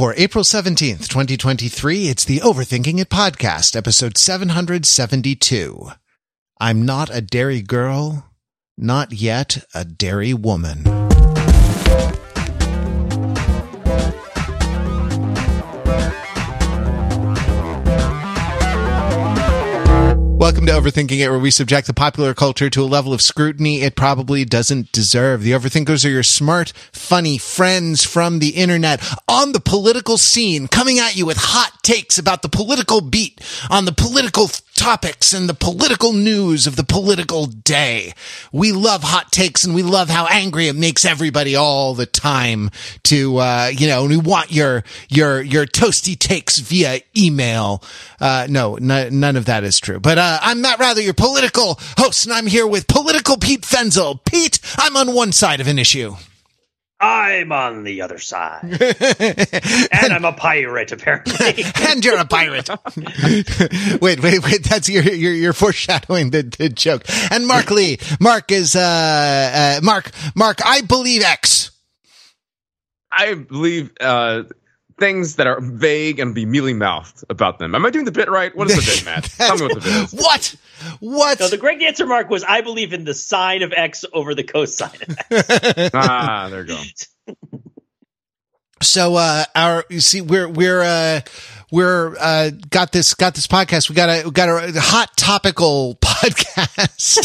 For April 17th, 2023, it's the Overthinking It podcast, episode 772. I'm not a Derry girl, not yet a Derry woman. Welcome to Overthinking It, where we subject the popular culture to a level of scrutiny it probably doesn't deserve. The Overthinkers are your smart, funny friends from the internet on the political scene, coming at you with hot takes about the political beat on the political topics and the political news of the political day. We love hot takes and we love how angry it makes everybody all the time to, uh, you know, and we want your, your, your toasty takes via email. Uh, no, n- none of that is true. But, uh, I'm Matt Wrather, your political host, and I'm here with political Pete Fenzel. Pete, I'm on one side of an issue. I'm on the other side. and I'm a pirate, apparently. and you're a pirate. wait, wait, wait. That's your, you're, you're foreshadowing the, the joke. And Mark Lee. Mark is, uh, uh, Mark, Mark, I believe X. I believe, uh, things that are vague and be mealy mouthed about them. Am I doing the bit right? What is the bit, Matt? Tell me what the bit is. What? What? No, the correct answer, Mark, was I believe in the sine of X over the cosine of X. ah, there you go. So, uh, our, you see, we're, we're, uh, we're, uh, got this, got this podcast. We got a, we got a hot topical podcast.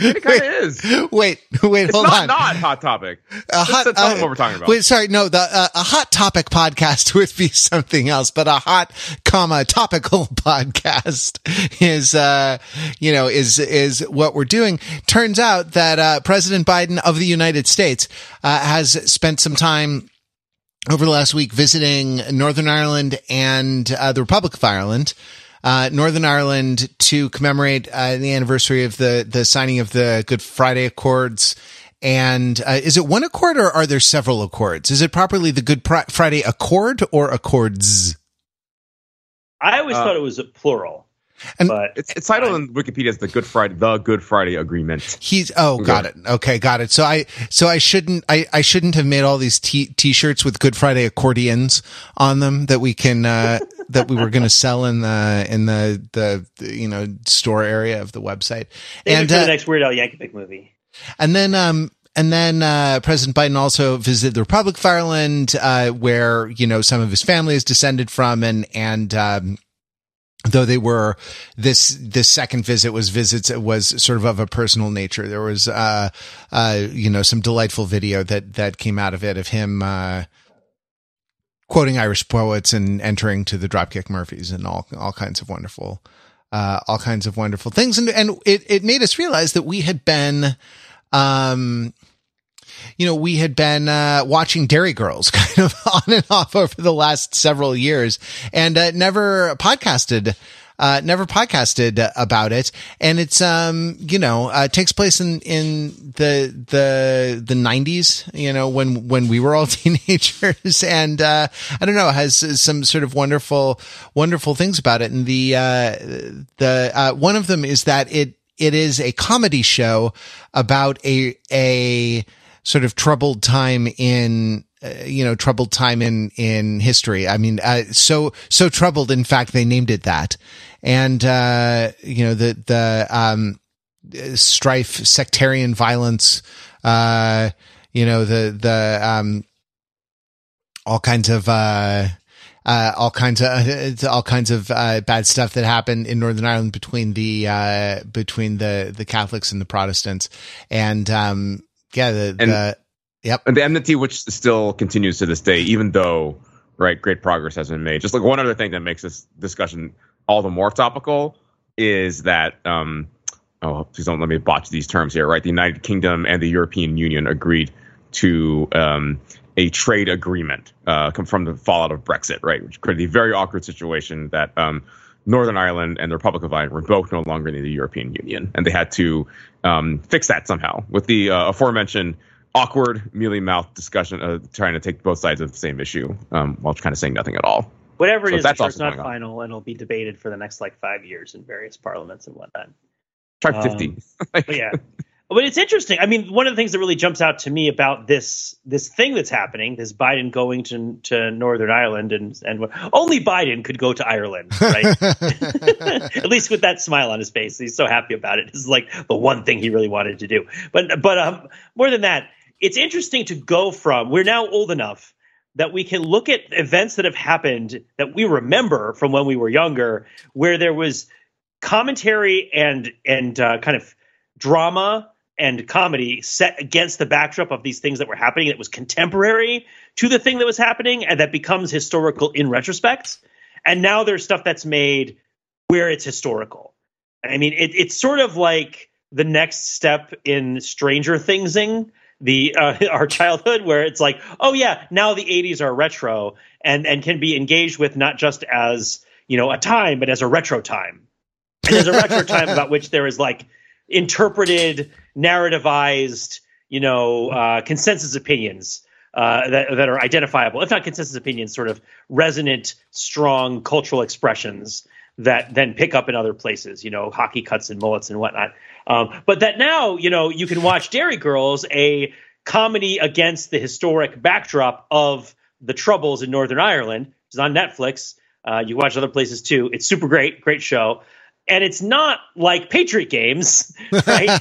It kind of is. Wait, wait, It's hold not on. not hot topic. a to tell them what we're talking about. Wait, sorry, no, the uh, a hot topic podcast would be something else, but a hot comma topical podcast is uh you know is is what we're doing. Turns out that uh President Biden of the United States uh, has spent some time over the last week visiting Northern Ireland and uh, the Republic of Ireland. Uh, Northern Ireland to commemorate uh, the anniversary of the the signing of the Good Friday Accords. And uh, is it one accord or are there several accords? Is it properly the Good Pri- Friday Accord or Accords? I always Uh, thought it was a plural. And- but It's, it's titled in Wikipedia as the Good Friday, the Good Friday Agreement. He's oh, got it. Okay, got it. So I so I shouldn't I I shouldn't have made all these t t-shirts with Good Friday accordions on them that we can uh that we were going to sell in the in the, the the you know store area of the website. Maybe and for uh, the next Weird Al Yankovic movie. And then, um, and then, uh, President Biden also visited the Republic of Ireland, uh, where, you know, some of his family is descended from and, and, um, though they were this this second visit was visits it was sort of of a personal nature. There was uh uh you know some delightful video that that came out of it of him uh quoting irish poets and entering to the dropkick murphys and all all kinds of wonderful uh all kinds of wonderful things. And and it it made us realize that we had been um you know, we had been uh, watching Derry Girls kind of on and off over the last several years and uh, never podcasted. Uh, never podcasted about it. And it's, um, you know, uh, takes place in, in the, the, the nineties, you know, when, when we were all teenagers and, uh, I don't know, has some sort of wonderful, wonderful things about it. And the, uh, the, uh, one of them is that it, it is a comedy show about a, a, sort of troubled time in uh, you know troubled time in in history. I mean uh, so so troubled in fact they named it that. And uh you know the the um strife sectarian violence uh you know the the um all kinds of uh uh, all kinds of all kinds of uh, bad stuff that happened in Northern Ireland between the uh, between the the Catholics and the Protestants, and um, yeah, the, And- the yep, And the enmity, which still continues to this day, even though, right, great progress has been made. Just like one other thing that makes this discussion all the more topical is that, um, oh, please don't let me botch these terms here, right? The United Kingdom and the European Union agreed to um, a trade agreement uh, come from the fallout of Brexit, right? Which created a very awkward situation that um, Northern Ireland and the Republic of Ireland were both no longer in the European Union, and they had to um, fix that somehow with the uh, aforementioned awkward, mealy mouthed discussion, of trying to take both sides of the same issue um, while kind of saying nothing at all. Whatever So it is, that's it's not going on. final, and it'll be debated for the next like five years in various parliaments and whatnot. Try Um, 50. But yeah, but it's interesting. I mean, one of the things that really jumps out to me about this this thing that's happening, this Biden going to to Northern Ireland, and and only Biden could go to Ireland, right? At least with that smile on his face, he's so happy about it. This is like the one thing he really wanted to do. But but um, more than that, it's interesting to go from. We're now old enough that we can look at events that have happened that we remember from when we were younger, where there was commentary and and uh, kind of drama and comedy set against the backdrop of these things that were happening that was contemporary to the thing that was happening and that becomes historical in retrospect. And now there's stuff that's made where it's historical. I mean, it, it's sort of like the next step in Stranger Thingsing the uh, our childhood where it's like oh yeah now the 80s are retro and and can be engaged with not just as you know a time but as a retro time and there's a retro time about which there is like interpreted narrativized, you know, uh, consensus opinions uh, that that are identifiable, if not consensus opinions, sort of resonant, strong cultural expressions that then pick up in other places, you know, hockey cuts and mullets and whatnot. Um, but that now, you know, you can watch Derry Girls, a comedy against the historic backdrop of the Troubles in Northern Ireland. It's on Netflix. Uh, you watch other places too. It's super great, great show and it's not like Patriot Games, right?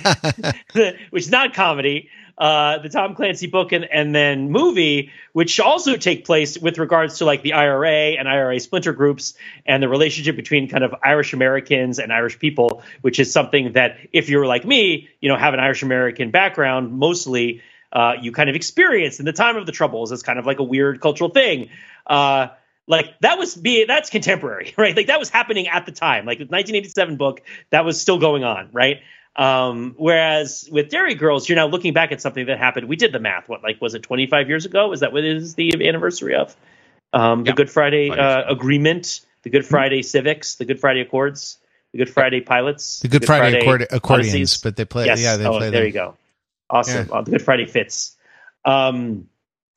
which is not comedy. Uh, the Tom Clancy book and, and then movie, which also take place with regards to like the IRA and IRA splinter groups and the relationship between kind of Irish Americans and Irish people, which is something that if you're like me, you know, have an Irish American background, mostly uh, you kind of experienced in the time of the Troubles as kind of like a weird cultural thing. Uh, like that was be that's contemporary right like that was happening at the time like the 1987 book that was still going on right um, whereas with Derry Girls, you're now looking back at something that happened. We did the math. What, like, was it 25 years ago? Is that what is the anniversary of? Um, the Good Friday uh, Agreement, the Good Friday Civics, the Good Friday Accords, the Good Friday Pilots, the Good, Good Friday, Friday accord- accordions. Odysseys. But they play, yes. yeah, they oh, play. There them. you go. Awesome. Yeah. Uh, the Good Friday fits. Um,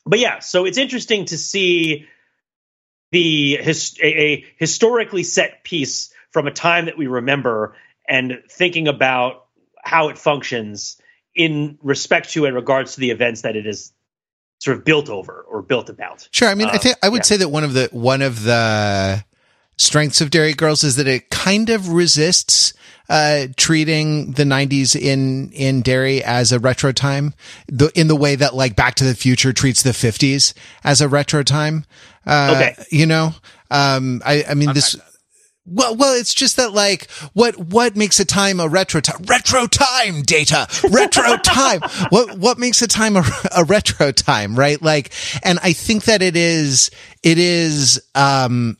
but yeah, so it's interesting to see the his, a, a historically set piece from a time that we remember and thinking about how it functions in respect to and regards to the events that it is sort of built over or built about. Sure. I mean, I um, think I would yeah. say that one of the one of the strengths of Derry Girls is that it kind of resists uh, treating the 90s in in Derry as a retro time, the, in the way that like Back to the Future treats the 50s as a retro time. Uh, okay, you know, um, I I mean okay. this. Well, well, it's just that like what what makes a time a retro time? Retro time data, retro time. what what makes a time a, a retro time, right? Like, and I think that it is it is um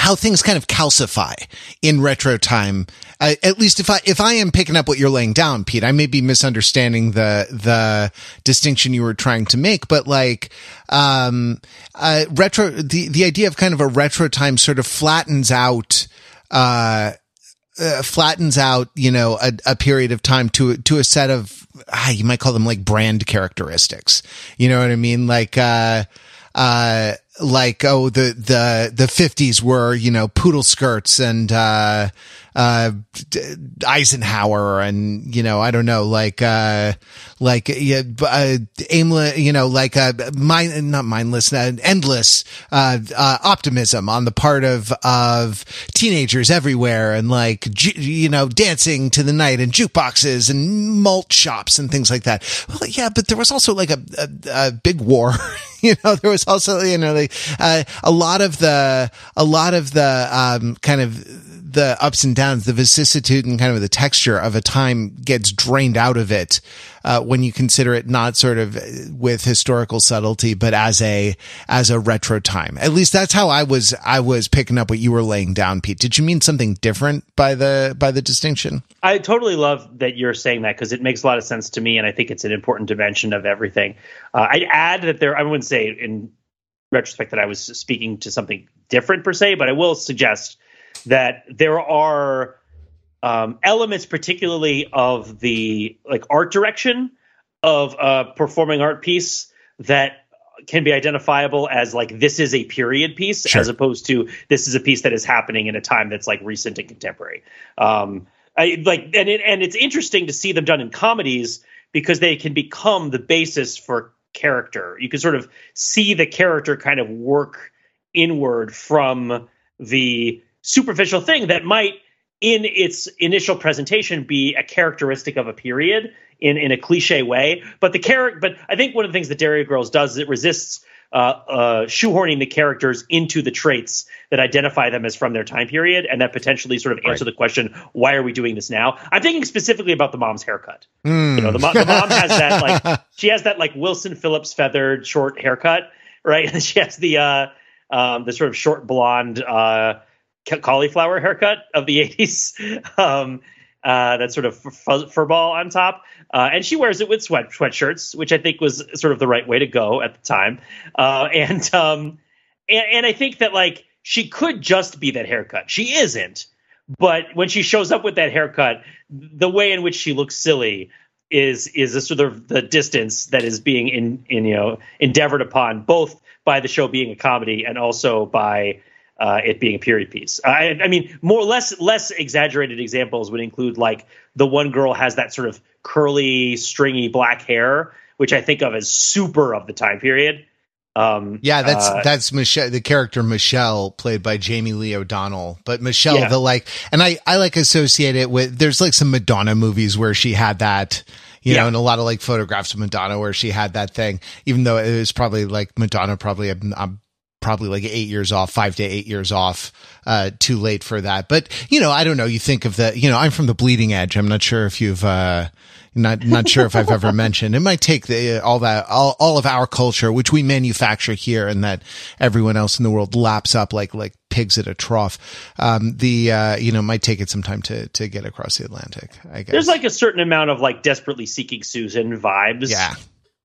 how things kind of calcify in retro time. At least if I if I am picking up what you're laying down, Pete, I may be misunderstanding the the distinction you were trying to make, but like um, uh, retro the the idea of kind of a retro time sort of flattens out. Uh, uh, flattens out, you know, a, a, period of time to to a set of ah, you might call them like brand characteristics. You know what I mean? Like uh uh like oh the the the 50s were you know poodle skirts and uh uh Eisenhower and you know I don't know like uh like yeah uh, aimless you know like uh mind not mindless uh, endless uh, uh optimism on the part of of teenagers everywhere and like you know dancing to the night and jukeboxes and malt shops and things like that. Well yeah but there was also like a a, a big war. You know there was also you know like uh, a lot of the a lot of the um kind of the ups and downs, the vicissitude and kind of the texture of a time gets drained out of it uh, when you consider it not sort of with historical subtlety, but as a as a retro time. At least that's how I was I was picking up what you were laying down, Pete. Did you mean something different by the by the distinction? I totally love that you're saying that because it makes a lot of sense to me, and I think it's an important dimension of everything. Uh, I'd add that there I wouldn't say in retrospect that I was speaking to something different per se, but I will suggest that there are um, elements, particularly of the like art direction of a performing art piece that can be identifiable as like this is a period piece sure. as opposed to this is a piece that is happening in a time that's like recent and contemporary. Um, I, like and it, and it's interesting to see them done in comedies because they can become the basis for character. You can sort of see the character kind of work inward from the superficial thing that might in its initial presentation be a characteristic of a period in, in a cliche way. But the character, but I think one of the things that Derry Girls does is it resists uh, uh, shoehorning the characters into the traits that identify them as from their time period, and that potentially sort of answer right. the question, "Why are we doing this now?" I'm thinking specifically about the mom's haircut. Mm. You know, the, mo- the mom has that like she has that like Wilson Phillips feathered short haircut, right? And she has the uh, um, the sort of short blonde uh, cauliflower haircut of the 80s. Um, uh, that sort of fur, fur ball on top, uh, and she wears it with sweat sweatshirts, which I think was sort of the right way to go at the time. Uh, and um, and and I think that like she could just be that haircut. She isn't, but when she shows up with that haircut, the way in which she looks silly is is a sort of the distance that is being in, in you know endeavored upon both by the show being a comedy and also by uh, it being a period piece. I, I, mean, more less less exaggerated examples would include like the one girl has that sort of curly, stringy black hair, which I think of as super of the time period. Um, yeah, that's uh, that's Michelle, the character Michelle, played by Jamie Lee O'Donnell. But Michelle, yeah. the like, and I I like associate it with. There's like some Madonna movies where she had that you yeah. know, and a lot of like photographs of Madonna where she had that thing, even though it was probably like Madonna probably I'm, I'm probably like eight years off, five to eight years off, uh, too late for that. But, you know, I don't know. You think of the, you know, I'm from the bleeding edge. I'm not sure if you've, uh, not, not sure if I've ever mentioned. It might take the, all that, all, all of our culture, which we manufacture here and that everyone else in the world laps up like, like pigs at a trough. Um, the, uh, you know, might take it some time to, to get across the Atlantic, I guess. There's like a certain amount of like desperately seeking Susan vibes. Yeah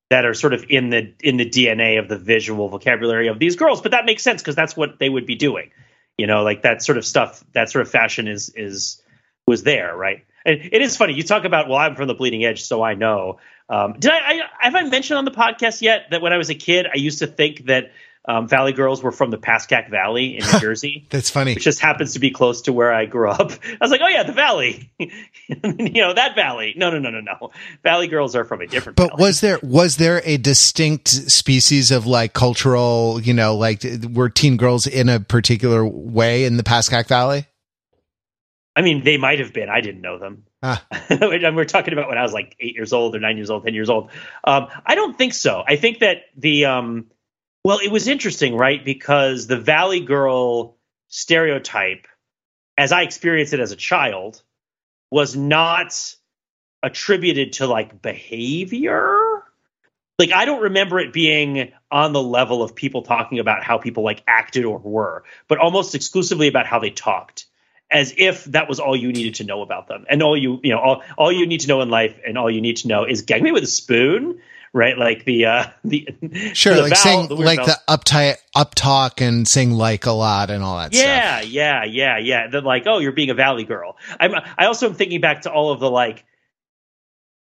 that are sort of in the in the DNA of the visual vocabulary of these girls. But that makes sense because that's what they would be doing. You know, like that sort of stuff, that sort of fashion is is was there, right? And it is funny. You talk about, well, I'm from the bleeding edge, so I know. Um, did I, I have I mentioned on the podcast yet that when I was a kid, I used to think that um, Valley Girls were from the Pascack Valley in New Jersey. That's funny. Which just happens to be close to where I grew up. I was like, oh yeah, the Valley. you know that Valley. No, no, no, no, no. Valley Girls are from a different. But valley. was there was there a distinct species of like cultural, you know, like were teen girls in a particular way in the Pascack Valley? I mean, they might have been. I didn't know them. Ah. we're talking about when I was like eight years old or nine years old, ten years old. Um, I don't think so. I think that the um, well, it was interesting, right? Because the Valley Girl stereotype, as I experienced it as a child, was not attributed to like behavior. Like I don't remember it being on the level of people talking about how people like acted or were, but almost exclusively about how they talked as if that was all you needed to know about them. And all you, you know, all, all you need to know in life and all you need to know is gag me with a spoon right? Like the uh the sure, the like saying like the uptight up talk and saying like a lot and all that. Yeah, stuff. yeah, yeah, yeah. Then like, oh, you're being a valley girl. I'm. I also am thinking back to all of the like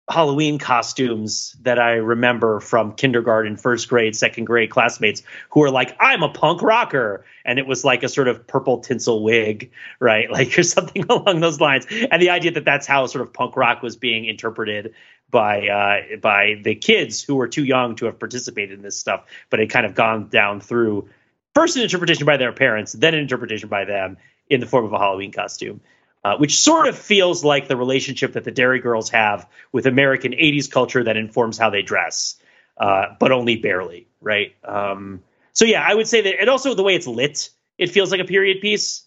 Halloween costumes that I remember from kindergarten, first grade, second grade classmates who were like, I'm a punk rocker. And it was like a sort of purple tinsel wig, right? Like or something along those lines. And the idea that that's how sort of punk rock was being interpreted by uh, by the kids who were too young to have participated in this stuff, but had kind of gone down through first an interpretation by their parents, then an interpretation by them in the form of a Halloween costume. Uh, which sort of feels like the relationship that the Derry Girls have with American 80s culture that informs how they dress, uh, but only barely, right? Um, so yeah, I would say that, and also the way it's lit, it feels like a period piece.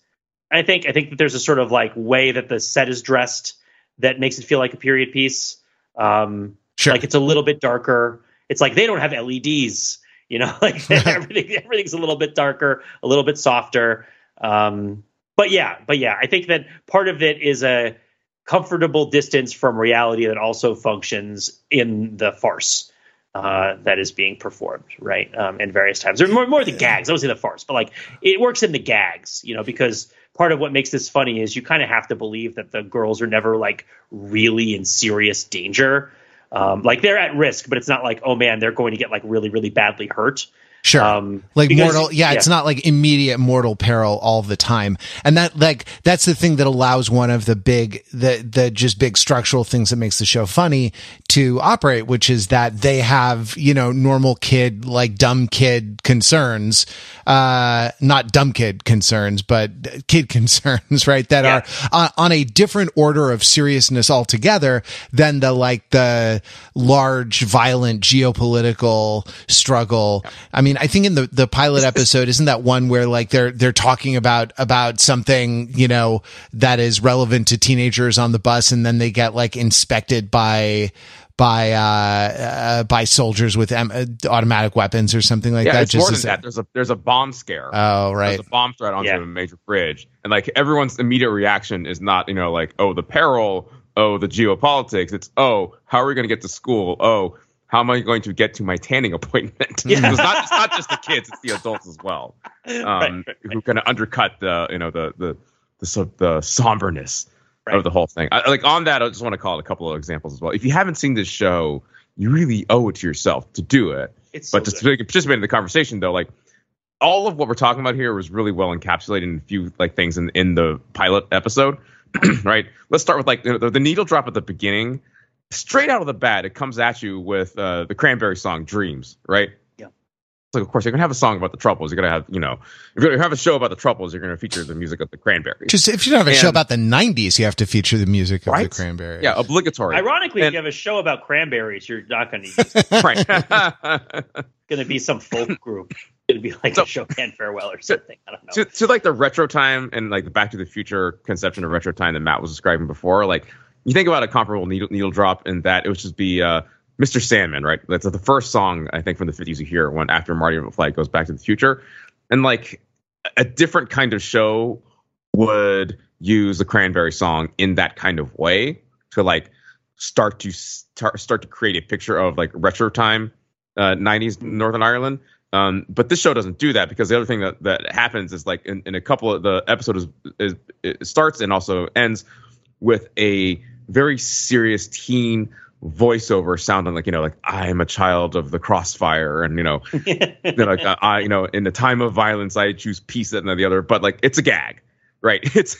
I think I think that there's a sort of like way that the set is dressed that makes it feel like a period piece. Um, sure. Like it's a little bit darker. It's like they don't have LEDs, you know, like everything, everything's a little bit darker, a little bit softer. Um, but yeah, but yeah, I think that part of it is a comfortable distance from reality that also functions in the farce. Uh, that is being performed, right? Um, in various times. Or more, more the gags. I would say the farce, but like it works in the gags, you know, because part of what makes this funny is you kind of have to believe that the girls are never like really in serious danger. Um, like they're at risk, but it's not like, oh man, they're going to get like really, really badly hurt. Sure. Um, like because- mortal, yeah, it's not like immediate mortal peril all the time. And that, like, that's the thing that allows one of the big, the, the just big structural things that makes the show funny to operate, which is that they have, you know, normal kid, like dumb kid concerns, uh, not dumb kid concerns, but kid concerns, right? That Yeah. are on, on a different order of seriousness altogether than the like the large violent geopolitical struggle. I mean, I think in the the pilot episode isn't that one where like they're they're talking about about something, you know, that is relevant to teenagers on the bus and then they get like inspected by by uh, uh by soldiers with um, uh, automatic weapons or something like yeah, that it's more than as- that. There's a there's a bomb scare. Oh, right. There's a bomb threat onto Yeah. a major bridge, and like everyone's immediate reaction is not you know like oh the peril, oh the geopolitics. It's oh how are we going to get to school? Oh how am I going to get to my tanning appointment? Yeah. it's not it's not just the kids, it's the adults as well, um, Right, right, who kind of undercut the you know the the the, so- the somberness Right. of the whole thing. I, like on that, I just want to call it a couple of examples as well. If you haven't seen this show, you really owe it to yourself to do it It's so but to good. partic- participate in the conversation though like all of what we're talking about here was really well encapsulated in a few like things in, in the pilot episode right let's start with like the, the needle drop at the beginning straight out of the bat it comes at you with uh, the cranberry song dreams right Yeah. It's like of course you're gonna have a song about the troubles you're gonna have you know if you're gonna have a show about the troubles you're gonna feature the music of the cranberries Just if you don't have a show about the '90s, you have to feature the music of the Cranberries. yeah obligatory Ironically, if you have a show about cranberries, you're not going to use it. right going to be some folk group. It's going to be like So- a Chopin farewell or something. I don't know. to, to like the retro time and like the Back to the Future conception of retro time that Matt was describing before, like you think about a comparable needle needle drop in that it would just be uh, Mr. Sandman, right? That's the first song I think from the 50s you hear when after Marty McFly goes back to the future, and like a different kind of show would use the Cranberry song in that kind of way to like start to start start to create a picture of like retro time uh, 90s Northern Ireland. Um, but this show doesn't do that because the other thing that, that happens is like in, in a couple of the episode is, is it starts and also ends with a very serious teen voiceover sounding like you know like I am a child of the crossfire and you know like uh, I you know in the time of violence I choose peace and the other but like it's a gag right? It's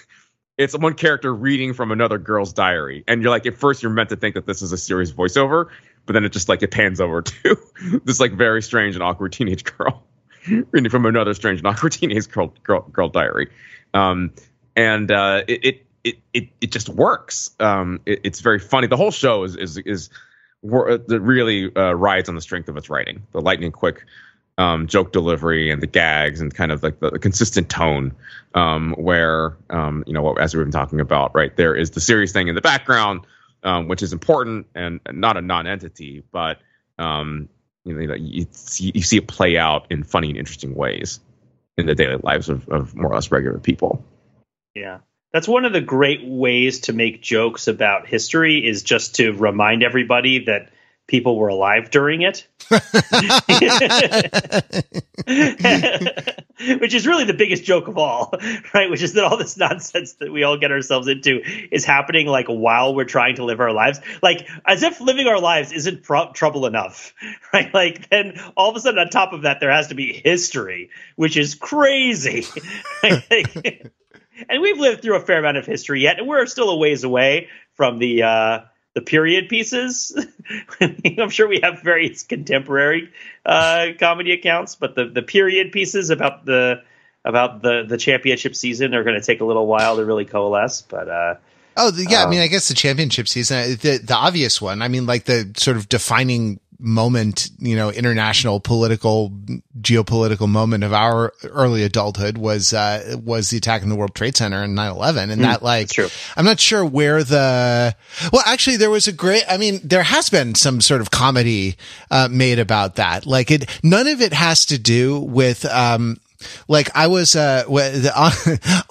it's one character reading from another girl's diary and you're like at first you're meant to think that this is a serious voiceover but then it just like it pans over to this like very strange and awkward teenage girl reading from another strange and awkward teenage girl girl, girl diary. Um and uh it, it it it it just works. Um it, it's very funny. The whole show is is is uh, really uh, rides on the strength of its writing. The lightning quick um, joke delivery and the gags and kind of like the, the consistent tone um, where um, you know as we've been talking about right there is the serious thing in the background um, which is important and and not a non-entity but um, you know you see, you see it play out in funny and interesting ways in the daily lives of, of more or less regular people. Yeah. That's one of the great ways to make jokes about history is just to remind everybody that people were alive during it. Which is really the biggest joke of all, right? Which is that all this nonsense that we all get ourselves into is happening like while we're trying to live our lives. Like as if living our lives isn't pro- trouble enough, right? Like then all of a sudden on top of that there has to be history, which is crazy. And we've lived through a fair amount of history yet, and we're still a ways away from the uh, the period pieces. I'm sure we have various contemporary uh, comedy accounts, but the the period pieces about the about the the championship season are going to take a little while to really coalesce. But uh, Oh, yeah. I mean, Um, I guess the championship season, the the obvious one. I mean, like the sort of defining moment, you know, international political, geopolitical moment of our early adulthood was uh was the attack in the World Trade Center in 9/11, and that like. I'm not sure where the. Well, actually, there was a great. I mean, there has been some sort of comedy uh, made about that. Like it, none of it has to do with. um like I was, uh, the- on,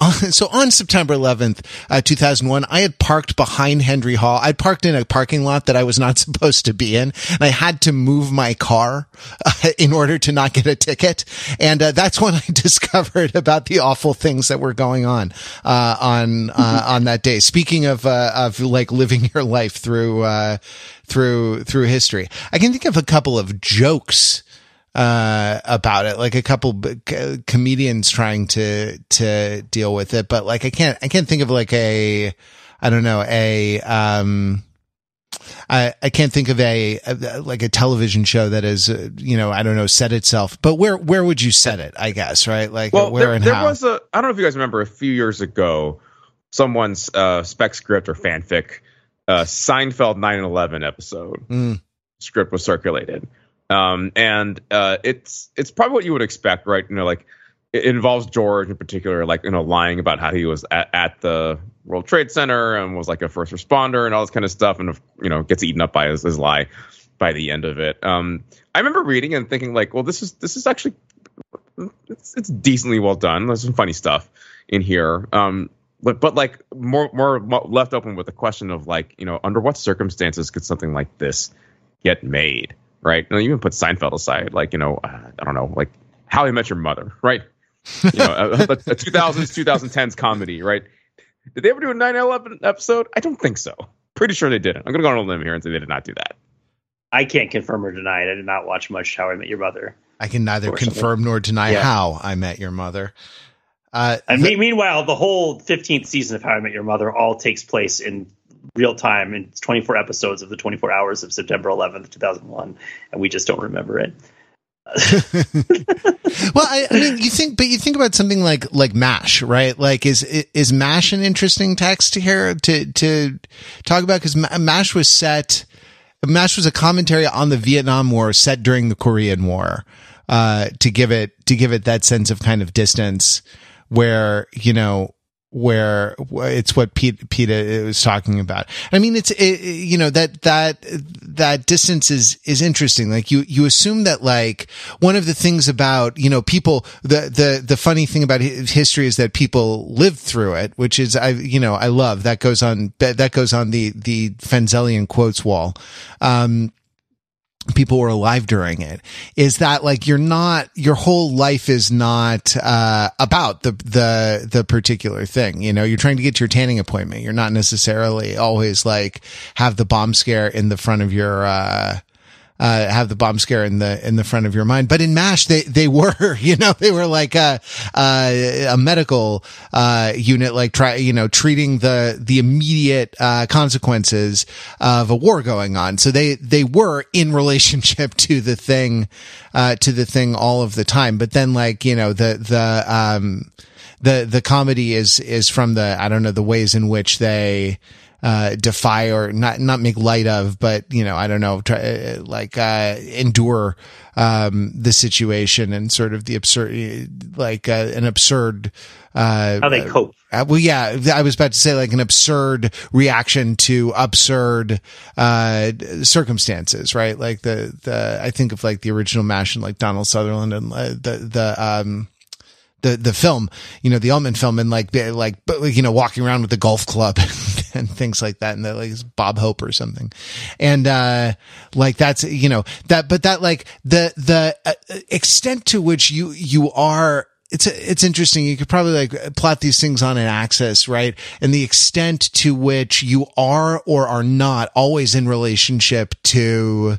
on, so on September 11th, uh, 2001, I had parked behind Henry Hall. I'd parked in a parking lot that I was not supposed to be in and I had to move my car uh, in order to not get a ticket. And, uh, that's when I discovered about the awful things that were going on, uh, on, uh, on that day. Speaking of, uh, of like living your life through, uh, through, through history, I can think of a couple of jokes uh, about it, like a couple b- c- comedians trying to to deal with it, but like I can't I can't think of like a I don't know a um I, I can't think of a, a like a television show that is uh, you know I don't know set itself, but where where would you set it? I guess right like Well, where there, and there how. was a. I don't know if you guys remember a few years ago, someone's uh, spec script or fanfic, uh, Seinfeld 9/11 episode Mm. script was circulated, um, and uh, it's it's probably what you would expect, right? You know, like it involves George in particular, like you know, lying about how he was at, at the World Trade Center and was like a first responder and all this kind of stuff, and you know, gets eaten up by his, his lie by the end of it. Um, I remember reading and thinking like, well, this is this is actually it's, it's decently well done. There's some funny stuff in here. Um, but but like more more mo- left open with the question of like you know under what circumstances could something like this get made, right? And even put Seinfeld aside, like you know uh, I don't know like How I Met Your Mother, right? You know a, a, a 2000s 2010s comedy, right? Did they ever do a 9/11 episode? I don't think so. Pretty sure they didn't. I'm gonna go on a limb here and say they did not do that. I can't confirm or deny it. I did not watch much How I Met Your Mother. I can neither confirm nor deny Yeah. how I met your mother. Uh, And the- meanwhile, the whole 15th season of How I Met Your Mother all takes place in real time in 24 episodes of the 24 hours of September 11th, 2001, and we just don't remember it. well, I, I mean, you think, but you think about something like like Mash, right? Like, is is Mash an interesting text here to to talk about? Because Mash was set, Mash was a commentary on the Vietnam War set during the Korean War, uh, to give it to give it that sense of kind of distance, where you know where it's what Pete, Peta was talking about. I mean, it's, it, you know, that, that, that distance is, is interesting. Like you, you assume that like one of the things about, you know, people, the, the, the funny thing about history is that people lived through it, which is, I, you know, I love that goes on, that goes on the, the Fenzelian quotes wall. Um, people were alive during it is that like you're not your whole life is not uh about the the the particular thing. You know you're trying to get your tanning appointment. You're not necessarily always like have the bomb scare in the front of your uh uh, have the bomb scare in the in the front of your mind. But in Mash, they they were, you know, they were like a a, a medical uh, unit, like try, you know, treating the the immediate uh, consequences of a war going on. So they they were in relationship to the thing, uh, to the thing all of the time. But then, like you know, the the um the the comedy is is from the I don't know the ways in which they uh, defy or not not make light of, but you know I don't know try, uh, like uh, endure um, the situation and sort of the absurd like uh, an absurd. Uh, How they cope. uh, well, yeah, I was about to say like an absurd reaction to absurd uh, circumstances, right? Like the the I think of like the original Mash and like Donald Sutherland and uh, the the um the the film, you know, the Altman film, and like like you know walking around with the golf club and things like that, and they're like Bob Hope or something, and uh like that's you know that, but that like the the uh, extent to which you you are it's it's interesting. You could probably like plot these things on an axis, right? And the extent to which you are or are not always in relationship to,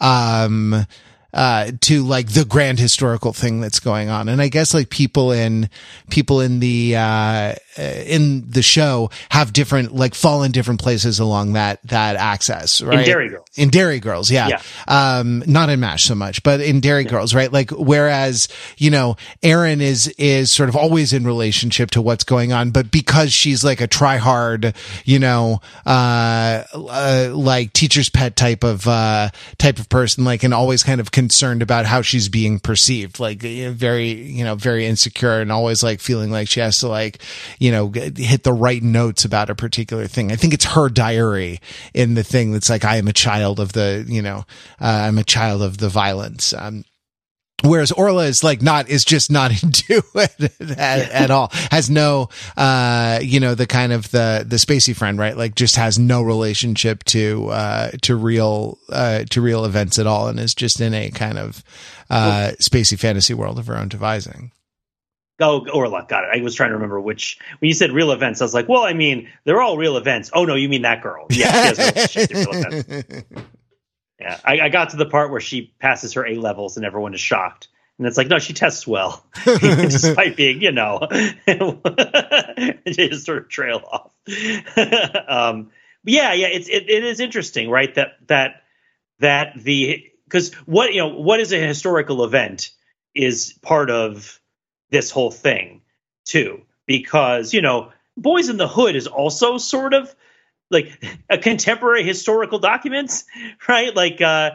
um, uh, to like the grand historical thing that's going on. And I guess like people in, people in the, uh, in the show have different, like fall in different places along that, that axis, right? In Derry Girls. In Derry Girls, yeah. Yeah. Um, not in MASH so much, but in Derry Girls, right? Like, whereas, you know, Erin is, is sort of always in relationship to what's going on, but because she's like a try hard, you know, uh, uh, like teacher's pet type of, uh, type of person, like, and always kind of concerned about how she's being perceived, like, very, you know, very insecure and always like feeling like she has to like, you know, hit the right notes about a particular thing. I think it's her diary in the thing that's like, I am a child of the, you know, uh, I'm a child of the violence. Um, Whereas Orla is like not, is just not into it at, at all. Has no, uh, you know, the kind of the, the spacey friend, right? Like just has no relationship to, uh, to real, uh, to real events at all and is just in a kind of, uh, spacey fantasy world of her own devising. Oh, Orla, got it. I was trying to remember which. When you said real events, I was like, well, I mean, they're all real events. Oh no, you mean that girl? Yeah, she has no relationship to real events. Yeah, I, I got to the part where she passes her A levels and everyone is shocked. And it's like, no, she tests well, despite being, you know, just sort of trail off. um, yeah, yeah, it's it, it is interesting, right? That that that the because what you know what is a historical event is part of this whole thing too, because you know, Boys in the Hood is also sort of like a contemporary historical documents, right? Like uh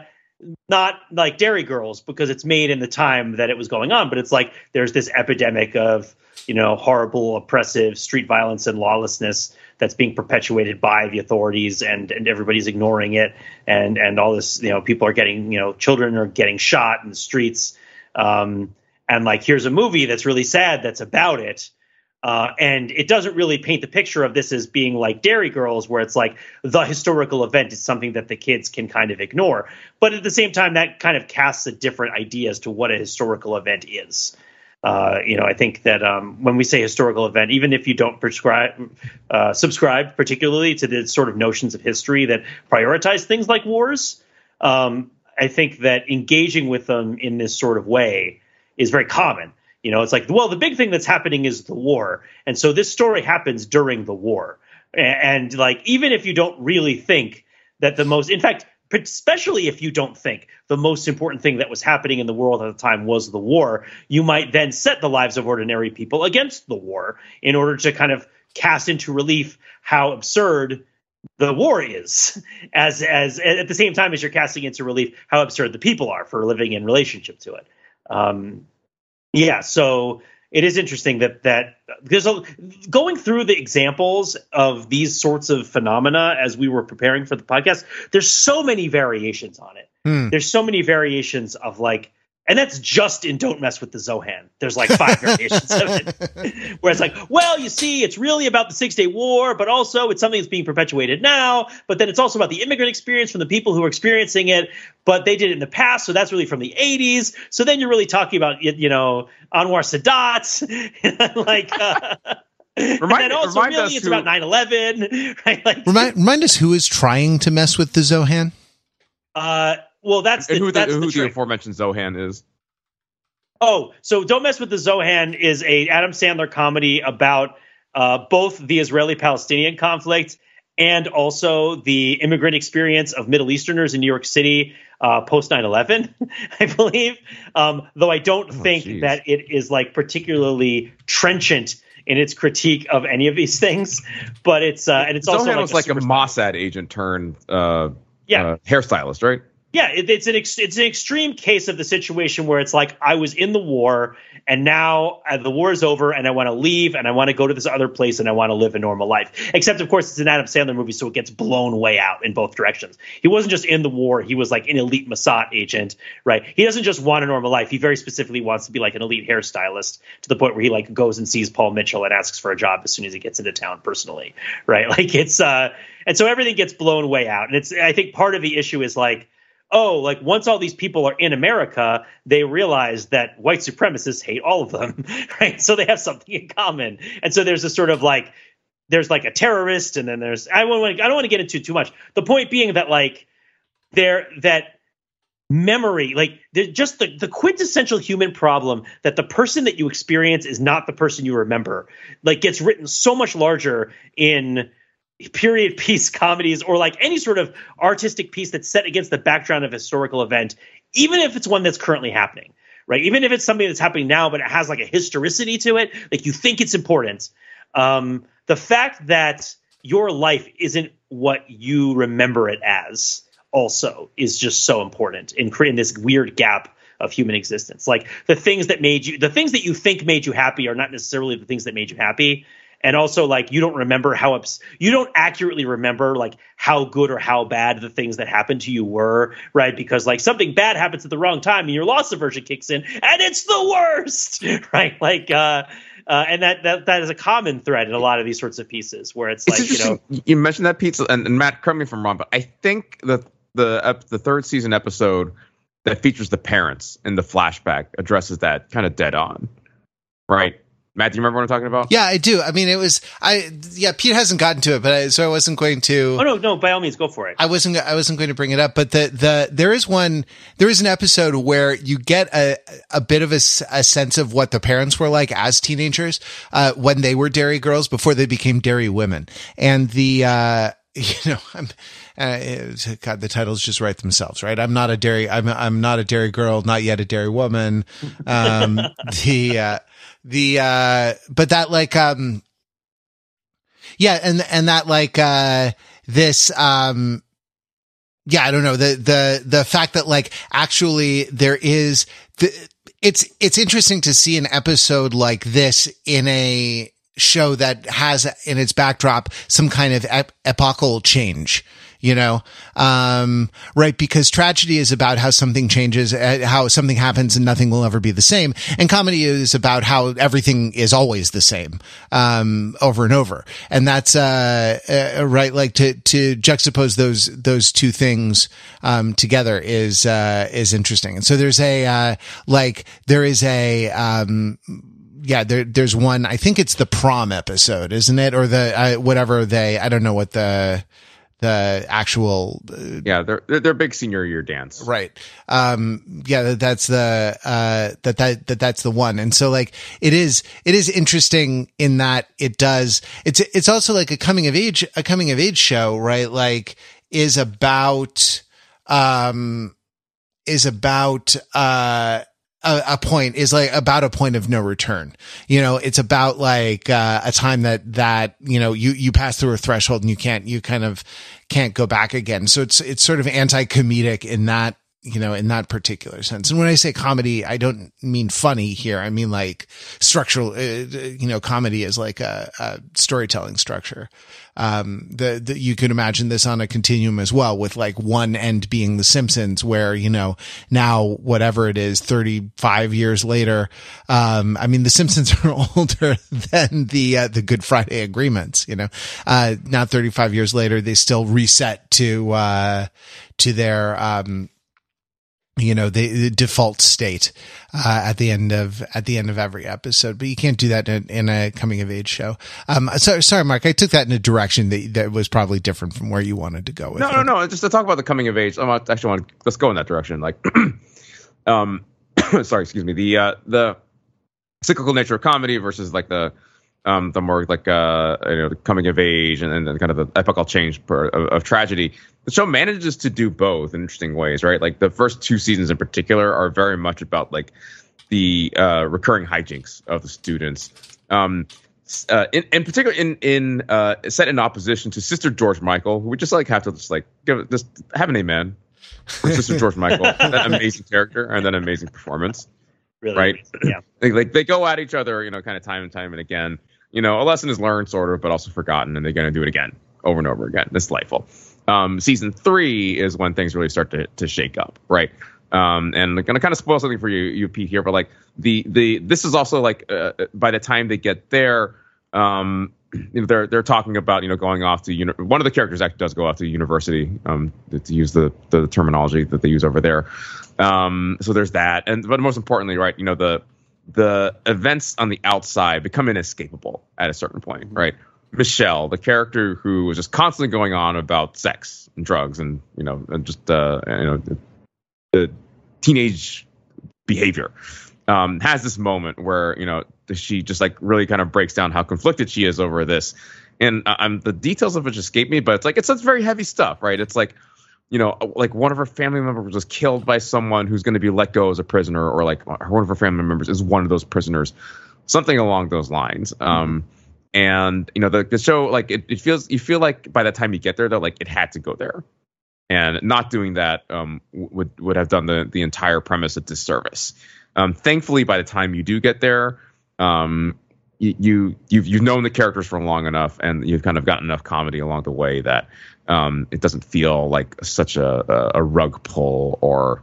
not like Derry Girls because it's made in the time that it was going on, but it's like there's this epidemic of you know horrible, oppressive street violence and lawlessness that's being perpetuated by the authorities, and and everybody's ignoring it, and and all this you know people are getting you know children are getting shot in the streets, um, and like here's a movie that's really sad that's about it, uh, and it doesn't really paint the picture of this as being like Derry Girls, where it's like the historical event is something that the kids can kind of ignore. But at the same time, that kind of casts a different idea as to what a historical event is. Uh, you know, I think that um, when we say historical event, even if you don't prescribe, uh, subscribe particularly to the sort of notions of history that prioritize things like wars, um, I think that engaging with them in this sort of way is very common. You know, it's like, well, the big thing that's happening is the war. And so this story happens during the war. And, and like, even if you don't really think that the most, in fact, especially if you don't think the most important thing that was happening in the world at the time was the war, you might then set the lives of ordinary people against the war in order to kind of cast into relief how absurd the war is as as at the same time as you're casting into relief how absurd the people are for living in relationship to it um, yeah, so it is interesting that that there's a going through the examples of these sorts of phenomena as we were preparing for the podcast. There's so many variations on it. Mm. There's so many variations of like and that's just in Don't Mess with the Zohan. There's like five variations of it. Where it's like, well, you see, it's really about the Six Day War, but also it's something that's being perpetuated now. But then it's also about the immigrant experience from the people who are experiencing it, but they did it in the past. So that's really from the 80s. So then you're really talking about, you know, Anwar Sadat. like, uh, Remind, and also really it's who, about 9-11 right like, remind, remind us who is trying to mess with the zohan uh well, that's the, who, the, who the, the aforementioned Zohan is. Oh, so don't mess with the Zohan is a Adam Sandler comedy about uh, both the Israeli-Palestinian conflict and also the immigrant experience of Middle Easterners in New York City uh, post 9/11, I believe. Um, though I don't oh, think geez. that it is like particularly trenchant in its critique of any of these things, but it's uh, and it's Zohan also like was a like a Mossad agent turned uh, yeah uh, hairstylist, right? Yeah, it, it's an ex, it's an extreme case of the situation where it's like I was in the war and now uh, the war is over and I want to leave and I want to go to this other place and I want to live a normal life. Except of course it's an Adam Sandler movie, so it gets blown way out in both directions. He wasn't just in the war; he was like an elite Mossad agent, right? He doesn't just want a normal life; he very specifically wants to be like an elite hairstylist to the point where he like goes and sees Paul Mitchell and asks for a job as soon as he gets into town personally, right? Like it's uh, and so everything gets blown way out, and it's I think part of the issue is like oh, like once all these people are in America, they realize that white supremacists hate all of them, right? So they have something in common. And so there's a sort of like there's like a terrorist and then there's I want I don't want to get into too much. The point being that like there that memory like just the, the quintessential human problem that the person that you experience is not the person you remember like gets written so much larger in period piece comedies or like any sort of artistic piece that's set against the background of a historical event, even if it's one that's currently happening, right? Even if it's something that's happening now, but it has like a historicity to it, like you think it's important. Um, the fact that your life isn't what you remember it as also is just so important in creating this weird gap of human existence. Like the things that made you, the things that you think made you happy are not necessarily the things that made you happy and also like you don't remember how ups- you don't accurately remember like how good or how bad the things that happened to you were right? Because like something bad happens at the wrong time and your loss aversion kicks in and it's the worst right? Like uh uh, and that, that that is a common thread in a lot of these sorts of pieces where it's, it's like you know you mentioned that pizza and, and Matt correct me from wrong but I think the the the third season episode that features the parents in the flashback addresses that kind of dead on right Matt, do you remember what I'm talking about? Yeah, I do. I mean, it was I. Yeah, Pete hasn't gotten to it, but I, so I wasn't going to. Oh no, no, by all means, go for it. I wasn't. I wasn't going to bring it up, but the the there is one. There is an episode where you get a a bit of a, a sense of what the parents were like as teenagers uh, when they were Derry girls before they became Derry women, and the. uh you know, I'm, uh, God, the titles just write themselves, right? I'm not a Derry, I'm, I'm not a Derry girl, not yet a Derry woman. Um, the, uh, the, uh, but that like, um, yeah. And, and that like, uh, this, um, yeah, I don't know. The, the, the fact that like actually there is the, it's, it's interesting to see an episode like this in a, show that has in its backdrop some kind of ep- epochal change you know um, right because tragedy is about how something changes uh, how something happens and nothing will ever be the same and comedy is about how everything is always the same um, over and over and that's uh, uh, right like to to juxtapose those those two things um, together is uh, is interesting and so there's a uh, like there is a um, yeah, there, there's one. I think it's the prom episode, isn't it, or the uh, whatever they? I don't know what the the actual. Uh, Yeah, they're they're, big senior year dance. right. Um. Yeah, that's the uh that that that that's the one. And so like it is it is interesting in that it does. It's it's also like a coming of age a coming of age show, right? Like is about um is about uh a, a point is like about a point of no return. You know, it's about like uh, a time that that you know you you pass through a threshold and you can't you kind of can't go back again. So it's it's sort of anti comedic in that you know in that particular sense. And when I say comedy, I don't mean funny here. I mean like structural. Uh, you know, comedy is like a, a storytelling structure. Um, the, the you could imagine this on a continuum as well, with like one end being The Simpsons, where you know now whatever it is, thirty five years later. Um, I mean, The Simpsons are older than the uh, the Good Friday agreements. You know, uh, now thirty five years later, they still reset to uh, to their um, you know the, the default state uh, at the end of at the end of every episode but you can't do that in, in a coming of age show um so, sorry mark i took that in a direction that, that was probably different from where you wanted to go with No, it. no, no. Just to talk about the coming of age. I actually want to, let's go in that direction. Like, um, sorry, excuse me. The uh, the cyclical nature of comedy versus like the um the more like uh you know the coming of age and, and then kind of the epical change per, of, of tragedy. The show manages to do both in interesting ways, right? Like the first two seasons in particular are very much about like the uh, recurring hijinks of the students. Um, uh, in, in particular, in in uh, set in opposition to Sister George Michael, who we just like have to just like give just have an amen for Sister George Michael, that amazing character and that amazing performance. Really, Right. Yeah. They, like they go at each other, you know, kind of time and time and again. You know, a lesson is learned, sort of, but also forgotten, and they're going to do it again, over and over again. It's delightful. Um, season three is when things really start to to shake up, right? Um, and I'm gonna kind of spoil something for you, you Pete here, but like the the this is also like uh, by the time they get there, um, you know, they're they're talking about you know going off to uni- one of the characters actually does go off to university, um, to, to use the the terminology that they use over there. Um, so there's that, and but most importantly, right, you know the the events on the outside become inescapable at a certain point, right? Michelle, the character who was just constantly going on about sex and drugs and you know and just uh, you know the, the teenage behavior, um, has this moment where you know she just like really kind of breaks down how conflicted she is over this, and uh, I'm the details of which escape me, but it's like it's such very heavy stuff, right? It's like you know, like one of her family members was killed by someone who's going to be let go as a prisoner, or like one of her family members is one of those prisoners, something along those lines. Um, and you know, the, the show like it, it feels you feel like by the time you get there, though, like it had to go there, and not doing that um, would would have done the the entire premise a disservice. Um, thankfully, by the time you do get there, um, you, you you've you've known the characters for long enough, and you've kind of gotten enough comedy along the way that um, it doesn't feel like such a a, a rug pull or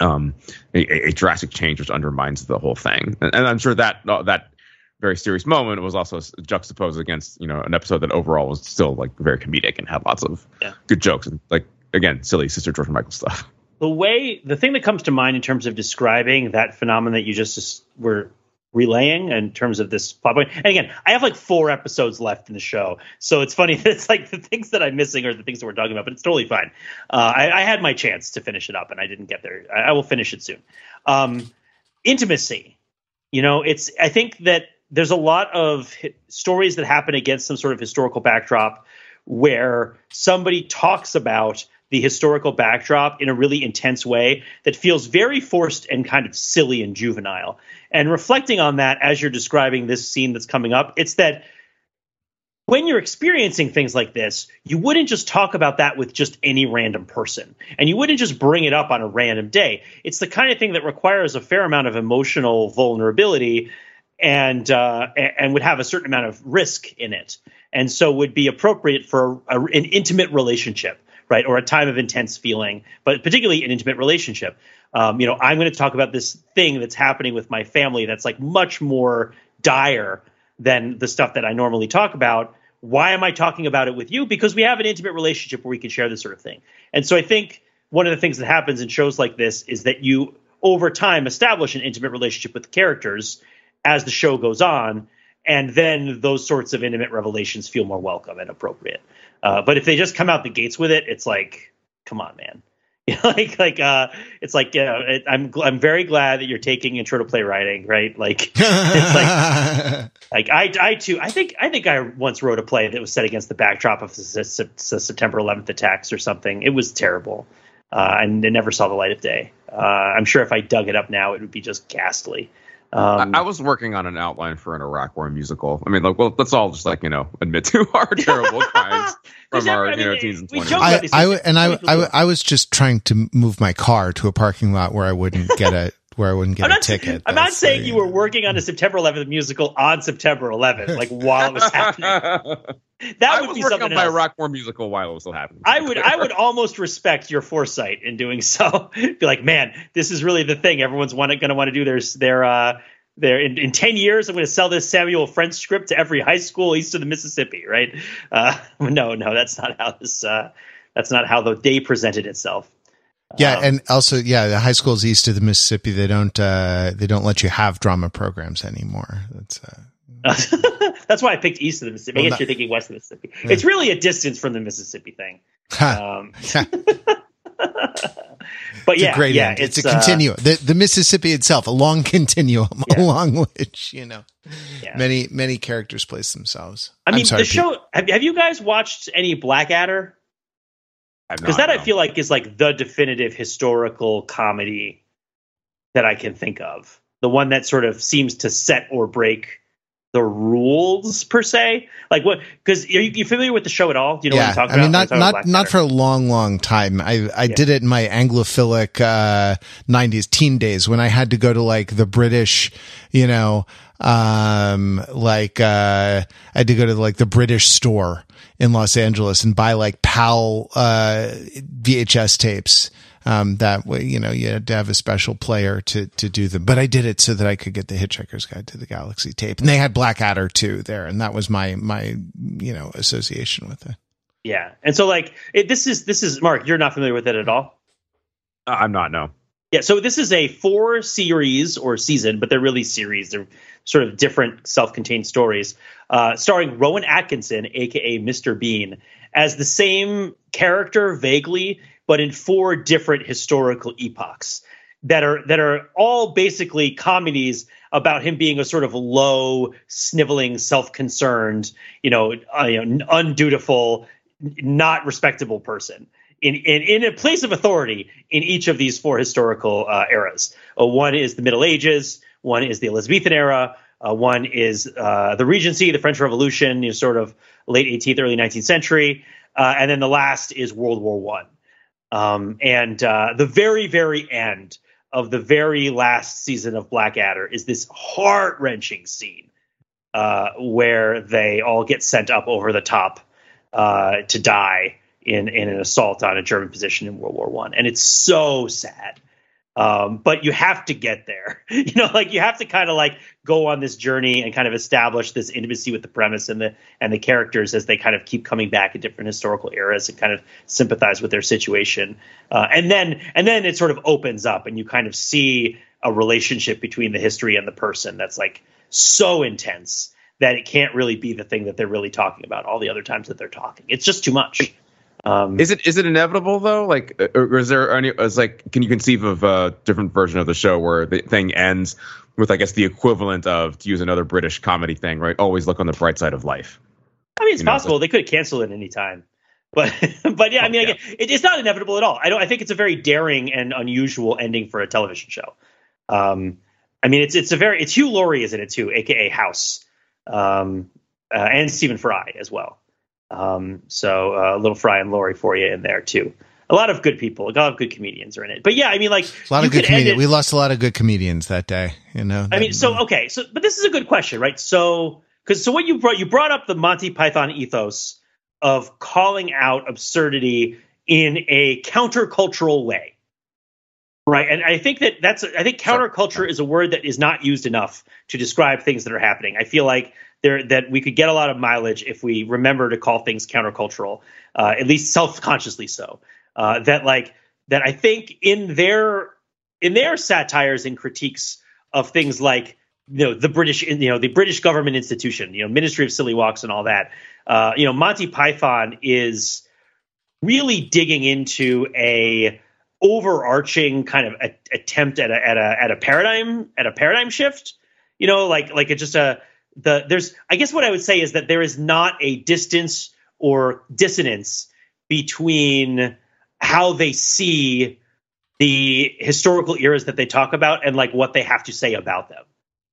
um, a, a drastic change which undermines the whole thing. And, and I'm sure that uh, that very serious moment was also juxtaposed against you know an episode that overall was still like very comedic and had lots of Yeah. good jokes and like again silly Sister George Michael stuff. the way the thing that comes to mind in terms of describing that phenomenon that you just were relaying in terms of this plot point. And again, I have like four episodes left in the show, so it's funny that it's like the things that I'm missing are the things that we're talking about, but it's totally fine. Uh, I, I, had my chance to finish it up, and I didn't get there. I, I will finish it soon. Um, intimacy, you know, it's. I think that there's a lot of stories that happen against some sort of historical backdrop where somebody talks about the historical backdrop in a really intense way that feels very forced and kind of silly and juvenile. And reflecting on that as you're describing this scene that's coming up, it's that when you're experiencing things like this, you wouldn't just talk about that with just any random person. And you wouldn't just bring it up on a random day. It's the kind of thing that requires a fair amount of emotional vulnerability and uh, and would have a certain amount of risk in it. And so would be appropriate for a, an intimate relationship right? Or a time of intense feeling, but particularly an intimate relationship. Um, you know, I'm going to talk about this thing that's happening with my family that's like much more dire than the stuff that I normally talk about. Why am I talking about it with you? Because we have an intimate relationship where we can share this sort of thing. And so I think one of the things that happens in shows like this is that you over time establish an intimate relationship with the characters as the show goes on and then those sorts of intimate revelations feel more welcome and appropriate. Uh, but if they just come out the gates with it, it's like, come on, man. Like like uh, it's like you know, it, I'm I'm very glad that you're taking intro to playwriting, right? Like it's like like I I too I think I think I once wrote a play that was set against the backdrop of the, the September 11th attacks or something. It was terrible, uh, and it never saw the light of day. Uh, I'm sure if I dug it up now, it would be just ghastly. Um, I, I, was working on an outline for an Iraq War musical. I mean, like, well, let's all just like you know admit to our terrible crimes from our I mean, you know teens and twenties. I, I, and I, I, I was just trying to move my car to a parking lot where I wouldn't get a where I wouldn't get I'm a not, ticket. I'm not saying you were working on a September 11th musical on September 11th, like while it was happening. That would be something on my Iraq War musical while it was still happening. I would, I would almost respect your foresight in doing so. be like, man, this is really the thing. Everyone's going to want to do their their uh, there in, in 10 years i'm going to sell this samuel french script to every high school east of the mississippi right uh, no no that's not how this uh, that's not how the day presented itself yeah um, and also yeah the high schools east of the mississippi they don't uh, they don't let you have drama programs anymore that's uh, that's why I picked east of the Mississippi. Well, I guess not, you're thinking west of the Mississippi. Yeah. It's really a distance from the Mississippi thing. Um, but it's yeah, great yeah, end. It's, it's a continuum. Uh, the the Mississippi itself, a long continuum yeah. along which you know yeah. many many characters place themselves. I mean, sorry, the show. Have, have, you guys watched any Blackadder? Because that I feel like is like the definitive historical comedy that I can think of. The one that sort of seems to set or break the rules per se? Like what? Because are you, you, familiar with the show at all? Do you know yeah, what I'm talking I mean, about? not not not for a long, long time. I I yeah. did it in my Anglophilic uh, '90s teen days when I had to go to like the British, you know, um, like uh, I had to go to like the British store in Los Angeles and buy like PAL uh, VHS tapes um, that way, you know, you had to have a special player to, to do them. But I did it so that I could get the Hitchhiker's Guide to the Galaxy tape. And they had Blackadder too there. And that was my, my, you know, association with it. Yeah. And so like it, this is, this is Mark, you're not familiar with it at all. Uh, I'm not, no. Yeah. So this is a four series or season, but they're really series. They're sort of different self-contained stories, uh, starring Rowan Atkinson, aka Mr. Bean, as the same character vaguely but in four different historical epochs that are that are all basically comedies about him being a sort of low, sniveling, self-concerned, you know, uh, you know undutiful, not respectable person. In, in, in a place of authority in each of these four historical uh, eras. Uh, one is the Middle Ages, one is the Elizabethan era, uh, one is uh, the Regency, the French Revolution, you know, sort of late 18th, early 19th century, uh, and then the last is World War One. Um, and uh, the very, very end of the very last season of Blackadder is this heart wrenching scene uh, where they all get sent up over the top uh, to die in in an assault on a German position in World War One, and it's so sad. Um, but you have to get there. You know, like you have to kind of like go on this journey and kind of establish this intimacy with the premise and the and the characters as they kind of keep coming back in different historical eras and kind of sympathize with their situation. Uh, and then and then it sort of opens up and you kind of see a relationship between the history and the person that's like so intense that it can't really be the thing that they're really talking about all the other times that they're talking. It's just too much. Um, is it is it inevitable though? Like, or is there any? Is like, can you conceive of a different version of the show where the thing ends with, I guess, the equivalent of to use another British comedy thing, right? Always look on the bright side of life. I mean, it's you possible know, they could have canceled it any time, but but yeah, I mean, yeah. it, it's not inevitable at all. I don't. I think it's a very daring and unusual ending for a television show. Um, I mean, it's it's a very it's Hugh Laurie is in it too, aka House, um, uh, and Stephen Fry as well. Um, so uh, a little Fry and Laurie for you in there too. A lot of good people, a lot of good comedians are in it. But yeah, I mean, like a lot of good comedians. We lost a lot of good comedians that day. You know. I mean, so okay, so but this is a good question, right? So because so what you brought you brought up the Monty Python ethos of calling out absurdity in a countercultural way. Right. And I think that that's, I think counterculture is a word that is not used enough to describe things that are happening. I feel like there, that we could get a lot of mileage if we remember to call things countercultural, uh, at least self consciously so. Uh, that like, that I think in their, in their satires and critiques of things like, you know, the British, you know, the British government institution, you know, Ministry of Silly Walks and all that, uh, you know, Monty Python is really digging into a, overarching kind of a, attempt at a, at a at a paradigm at a paradigm shift. You know, like like it's just a the there's I guess what I would say is that there is not a distance or dissonance between how they see the historical eras that they talk about and like what they have to say about them.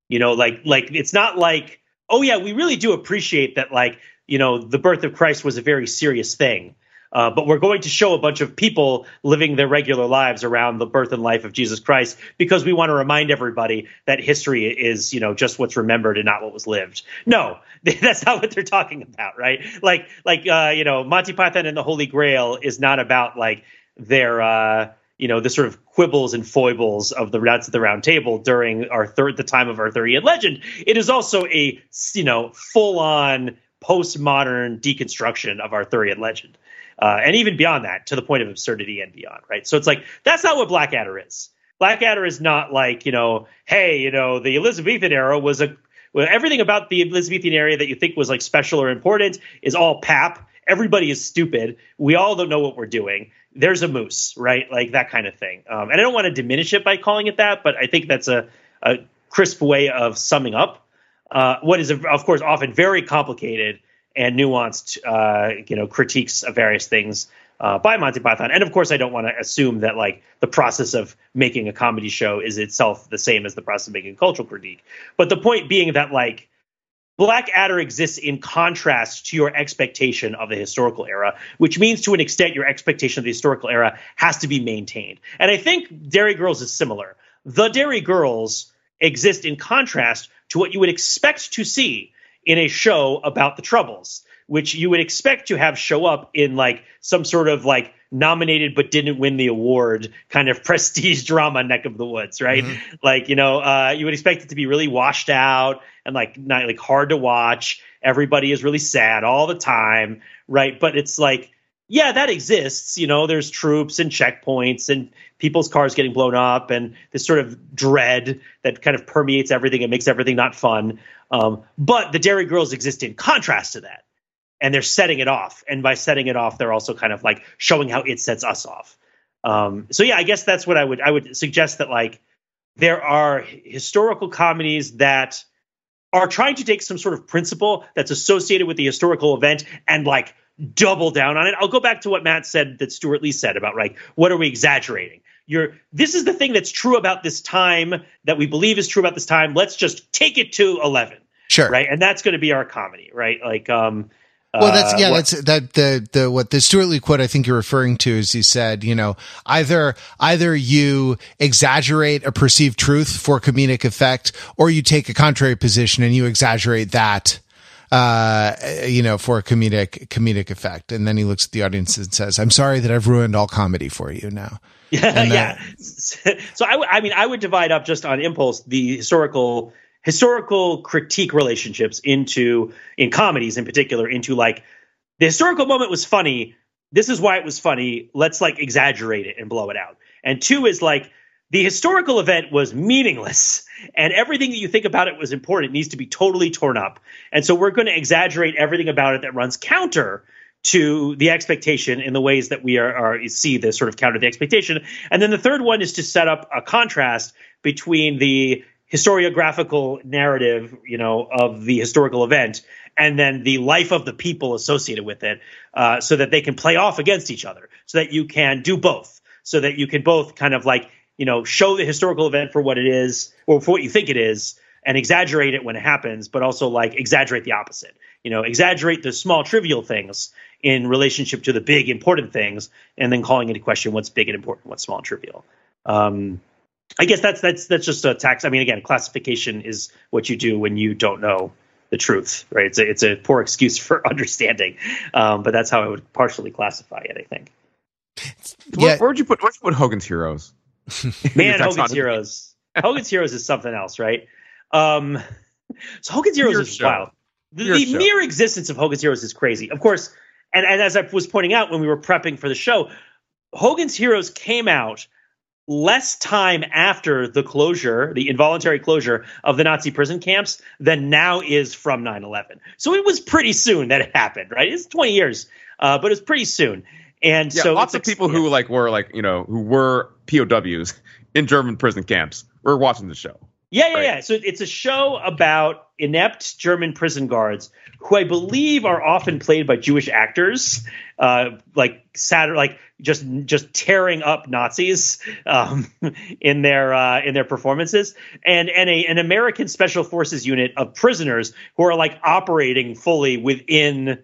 You know, like like it's not like oh yeah, we really do appreciate that like you know the birth of Christ was a very serious thing uh, but we're going to show a bunch of people living their regular lives around the birth and life of Jesus Christ because we want to remind everybody that history is, you know, just what's remembered and not what was lived. No, that's not what they're talking about, right? Like, like, uh, you know, Monty Python and the Holy Grail is not about like their, uh, you know, the sort of quibbles and foibles of the Knights of the Round Table during our third, the time of Arthurian legend. It is also a, you know, full on postmodern deconstruction of Arthurian legend uh, and even beyond that to the point of absurdity and beyond, right? So it's like that's not what Blackadder is. Blackadder is not like you know, hey, you know, the Elizabethan era was a well, everything about the Elizabethan era that you think was like special or important is all pap. Everybody is stupid. We all don't know what we're doing. There's a moose, right? Like that kind of thing. Um, and I don't want to diminish it by calling it that, but I think that's a, a crisp way of summing up uh, what is, of course, often very complicated and nuanced, uh, you know, critiques of various things uh, by Monty Python. And of course, I don't want to assume that like the process of making a comedy show is itself the same as the process of making a cultural critique. But the point being that like Blackadder exists in contrast to your expectation of the historical era, which means to an extent your expectation of the historical era has to be maintained. And I think Derry Girls is similar. The Derry Girls exist in contrast to what you would expect to see in a show about the Troubles, which you would expect to have show up in like some sort of like nominated but didn't win the award kind of prestige drama neck of the woods, right? Mm-hmm. Like, you know, uh, you would expect it to be really washed out and like not like hard to watch. Everybody is really sad all the time, right? But it's like yeah, that exists. You know, there's troops and checkpoints and people's cars getting blown up and this sort of dread that kind of permeates everything and makes everything not fun. Um, but the Derry Girls exist in contrast to that. And they're setting it off. And by setting it off, they're also kind of like showing how it sets us off. Um, so yeah, I guess that's what I would I would suggest that like there are historical comedies that are trying to take some sort of principle that's associated with the historical event and like double down on it. I'll go back to what Matt said that Stewart Lee said about like what are we exaggerating? You're this is the thing that's true about this time that we believe is true about this time. Let's just take it to 11. Sure. Right? And that's going to be our comedy, right? Like um well, that's uh, yeah. what, that's that the the what the Stewart Lee quote I think you're referring to is he said, you know, either either you exaggerate a perceived truth for comedic effect, or you take a contrary position and you exaggerate that uh, you know, for a comedic comedic effect. And then he looks at the audience and says, "I'm sorry that I've ruined all comedy for you now." Yeah, yeah. So I, w- I mean, I would divide up just on impulse the historical historical critique relationships into in comedies in particular into like the historical moment was funny. This is why it was funny. Let's like exaggerate it and blow it out. And two is like the historical event was meaningless and everything that you think about it was important. It needs to be totally torn up. And so we're going to exaggerate everything about it that runs counter to the expectation in the ways that we are, are see this sort of counter the expectation. And then the third one is to set up a contrast between the historiographical narrative, you know, of the historical event and then the life of the people associated with it, uh, so that they can play off against each other, so that you can do both, so that you can both kind of like you know show the historical event for what it is or for what you think it is, and exaggerate it when it happens, but also like exaggerate the opposite. You know, exaggerate the small trivial things in relationship to the big important things, and then calling into question what's big and important, what's small and trivial. Um, I guess that's that's that's just a tax. I mean, again, classification is what you do when you don't know the truth, right? It's a, it's a poor excuse for understanding, um, but that's how I would partially classify it. I think. Yeah. Where, where'd you put where'd you put Hogan's Heroes? Man, Hogan's Heroes. Hogan's Heroes is something else, right? Um, so Hogan's Heroes Your is show. wild. The, the mere existence of Hogan's Heroes is crazy. Of course, and, and as I was pointing out when we were prepping for the show, Hogan's Heroes came out less time after the closure, the involuntary closure of the Nazi prison camps than now is from 9 11. So it was pretty soon that it happened, right? It's 20 years, uh, but it's pretty soon. And yeah, so lots of people yeah. who like were like, you know, who were POWs in German prison camps were watching the show. Yeah, yeah, right? yeah. So it's a show about inept German prison guards who I believe are often played by Jewish actors, uh, like sad, like just just tearing up Nazis um, in their uh, in their performances, and and a, an American Special Forces unit of prisoners who are like operating fully within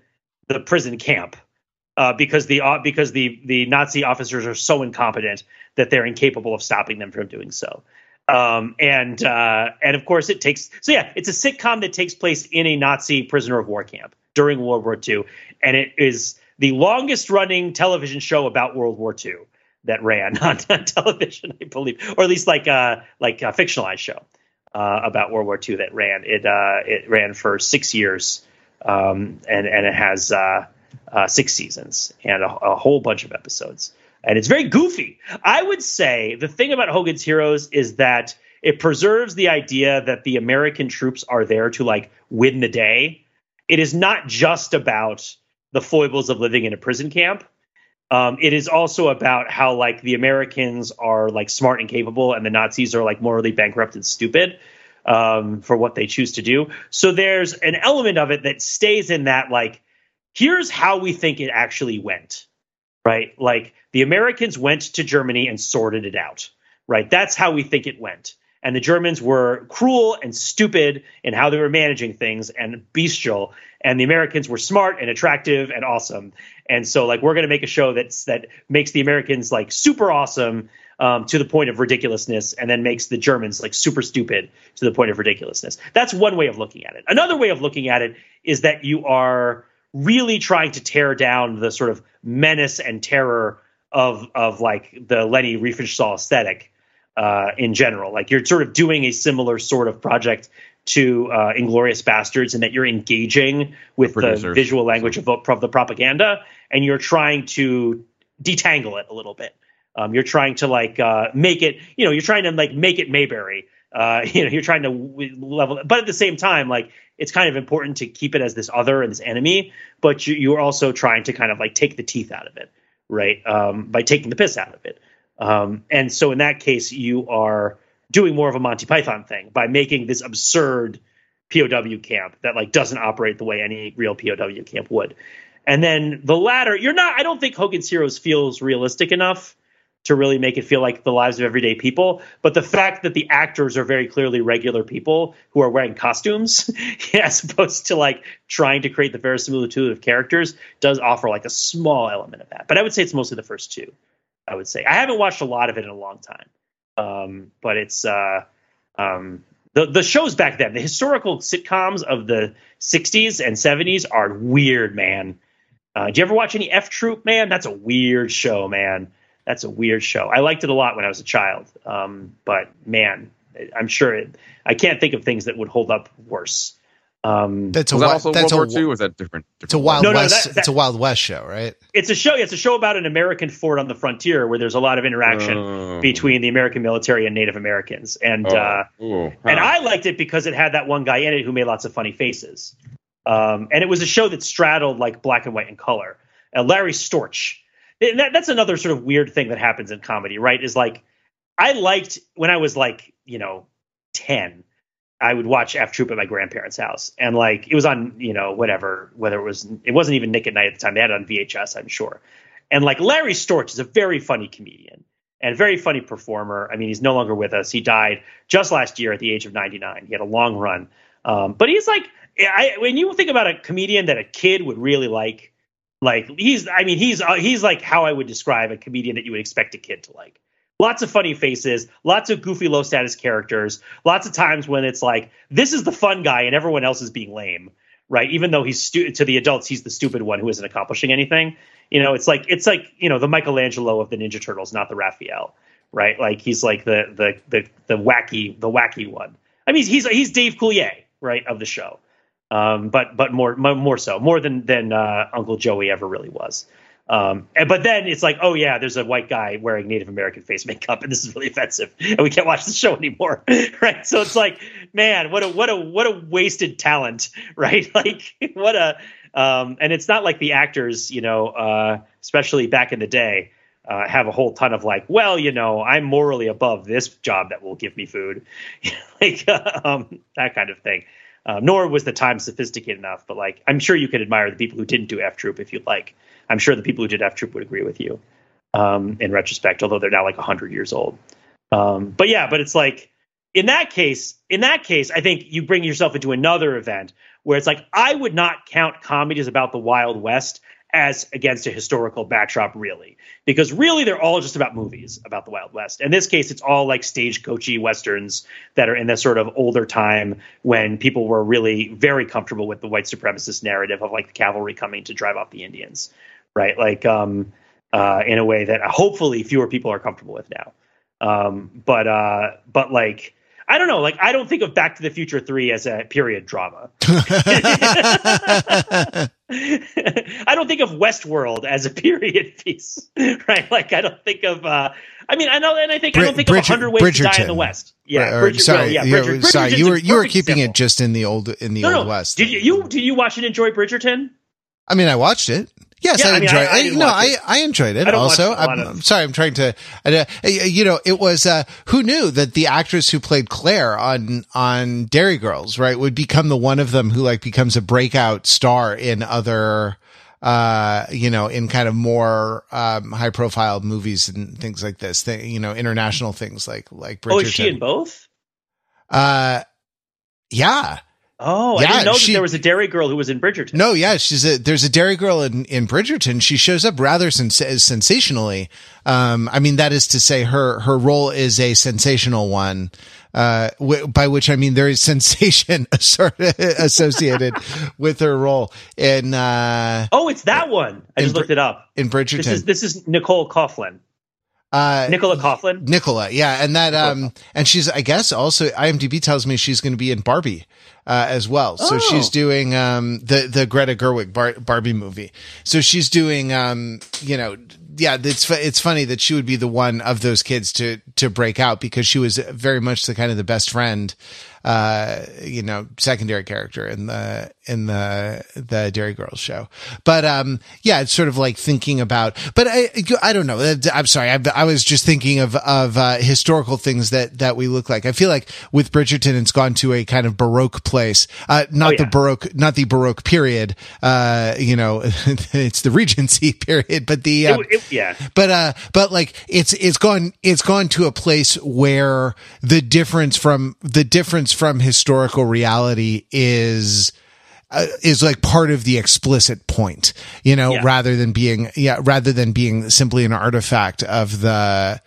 the prison camp. Uh, because the uh, because the the Nazi officers are so incompetent that they're incapable of stopping them from doing so. Um, and uh, and of course it takes so yeah, it's a sitcom that takes place in a Nazi prisoner of war camp during World War II, and it is the longest running television show about World War II that ran on, on television, I believe, or at least like a uh, like a fictionalized show uh, about World War II that ran. It uh, it ran for six years, um, and and it has uh, uh, six seasons and a, a, whole bunch of episodes, and it's very goofy. I would say the thing about Hogan's Heroes is that it preserves the idea that the American troops are there to like win the day. It is not just about the foibles of living in a prison camp. Um, it is also about how like the Americans are like smart and capable, and the Nazis are like morally bankrupt and stupid um, for what they choose to do. So there's an element of it that stays in that like here's how we think it actually went, right? Like the Americans went to Germany and sorted it out, right? That's how we think it went and the Germans were cruel and stupid in how they were managing things and bestial, and the Americans were smart and attractive and awesome. And so, like, we're going to make a show that's that makes the Americans like super awesome um, to the point of ridiculousness, and then makes the Germans like super stupid to the point of ridiculousness. That's one way of looking at it. Another way of looking at it is that you are really trying to tear down the sort of menace and terror of of like the Leni Riefenstahl aesthetic uh, in general. Like you're sort of doing a similar sort of project to uh, Inglourious Basterds in that you're engaging with the, visual language of, of, the propaganda and you're trying to detangle it a little bit. Um, you're trying to like uh, make it, you know, you're trying to like make it Mayberry. Uh, you know, you're trying to level, it. but at the same time, like it's kind of important to keep it as this other and this enemy, but you, you're also trying to kind of like take the teeth out of it, right? Um, by taking the piss out of it. Um, and so in that case, you are doing more of a Monty Python thing by making this absurd POW camp that like doesn't operate the way any real POW camp would. And then the latter, you're not. I don't think Hogan's Heroes feels realistic enough to really make it feel like the lives of everyday people. But the fact that the actors are very clearly regular people who are wearing costumes, as opposed to like trying to create the verisimilitude of characters, does offer like a small element of that. But I would say it's mostly the first two. I would say I haven't watched a lot of it in a long time, um, but it's uh, um, the the shows back then. The historical sitcoms of the '60s and '70s are weird, man. Uh, do you ever watch any F Troop, man? That's a weird show, man. That's a weird show. I liked it a lot when I was a child, um, but man, I'm sure it, I can't think of things that would hold up worse. Um, That's a Was that also that's World a, War II? Or was that different? It's a different Wild No, no, West. that- it's a Wild West show, right? it's a show. It's a show about an American fort on the frontier where there's a lot of interaction Oh. between the American military and Native Americans. And Oh. uh, Ooh, and. I liked it because it had that one guy in it who made lots of funny faces. Um, and it was a show that straddled like black and white and color. Uh, Larry Storch. That, that's another sort of weird thing that happens in comedy, right? Is like I liked when I was like you know ten. I would watch F Troop at my grandparents' house, and like it was on, you know, whatever, whether it was, it wasn't even Nick at Night at the time. They had it on VHS, I'm sure. And like Larry Storch is a very funny comedian and very funny performer. I mean, he's no longer with us. He died just last year at the age of 99. He had a long run, um, but he's like, I, when you think about a comedian that a kid would really like, like he's, I mean, he's uh, he's like how I would describe a comedian that you would expect a kid to like lots of funny faces, lots of goofy low status characters, lots of times when it's like this is the fun guy and everyone else is being lame, right? Even though he's stu- to the adults he's the stupid one who isn't accomplishing anything. You know, it's like it's like, you know, the Michelangelo of the Ninja Turtles, not the Raphael, right? Like he's like the the the the wacky the wacky one. I mean, he's he's Dave Coulier, right, of the show. Um, but but more more so, more than than uh, Uncle Joey ever really was. Um, and, but then it's like, oh yeah, there's a white guy wearing Native American face makeup, and this is really offensive, and we can't watch the show anymore, right? So it's like, man, what a what a what a wasted talent, right? Like what a, um, and it's not like the actors, you know, uh, especially back in the day, uh, have a whole ton of like, well, you know, I'm morally above this job that will give me food, like um, that kind of thing. Uh, nor was the time sophisticated enough, but like, I'm sure you could admire the people who didn't do F Troop if you'd like. I'm sure the people who did F Troop would agree with you um, in retrospect, although they're now like 100 years old. Um, but yeah, but it's like in that case, in that case, I think you bring yourself into another event where it's like I would not count comedies about the Wild West as against a historical backdrop, really, because really they're all just about movies about the Wild West. In this case, it's all like stagecoachy westerns that are in this sort of older time when people were really very comfortable with the white supremacist narrative of like the cavalry coming to drive off the Indians, right? Like um, uh, in a way that hopefully fewer people are comfortable with now. Um, but uh, but like I don't know, like I don't think of Back to the Future Three as a period drama. I don't think of Westworld as a period piece, right? Like I don't think of. Uh, I mean, I know, and I think I don't think Bridger- of Hundred Ways to Die in the West. Yeah, Or- Bridger- sorry, well, yeah, you were- Bridger- sorry, you were you were keeping example. it just in the old in the No, old no. west. Did you, you did you watch and enjoy Bridgerton? I mean, I watched it. Yes, Yeah, I I mean, enjoyed. I- I no, I. I enjoyed it. Also, I'm, of- I'm sorry. I'm trying to. Uh, you know, it was uh, who knew that the actress who played Claire on on Derry Girls, right, would become the one of them who like becomes a breakout star in other. Uh, you know, in kind of more um, high profile movies and things like this, thing, you know, international things like like Bridgerton. Oh, is she in both? Uh, yeah. Oh, I didn't know she- that there was a Derry girl who was in Bridgerton. No, yeah, she's a there's a Derry girl in in Bridgerton. She shows up rather sens- sensationally. Um, I mean, that is to say, her her role is a sensational one. Uh, w- by which I mean there is sensation associated with her role in uh Oh, it's that one. I just Br- looked it up. in Bridgerton. This is this is Nicole Coughlan. Uh, Nicola Coughlan. Nicola, yeah, and that um, and she's I guess also IMDb tells me she's going to be in Barbie uh, as well. So Oh. she's doing um the the Greta Gerwig Bar- Barbie movie. So she's doing um you know yeah it's it's funny that she would be the one of those kids to to break out because she was very much the kind of the best friend uh you know secondary character in the in the the Derry Girls show. But um yeah it's sort of like thinking about but I I don't know Uh, I'm sorry I, I was just thinking of of uh, historical things that that we look like. I feel like with Bridgerton it's gone to a kind of baroque place. Uh not Oh, the baroque not the baroque period. Uh you know it's the regency period but the uh, It, it, yeah. but uh but like it's it's gone it's gone to a place where the difference from the difference from historical reality is uh, is like part of the explicit point you know Yeah. rather than being yeah rather than being simply an artifact of the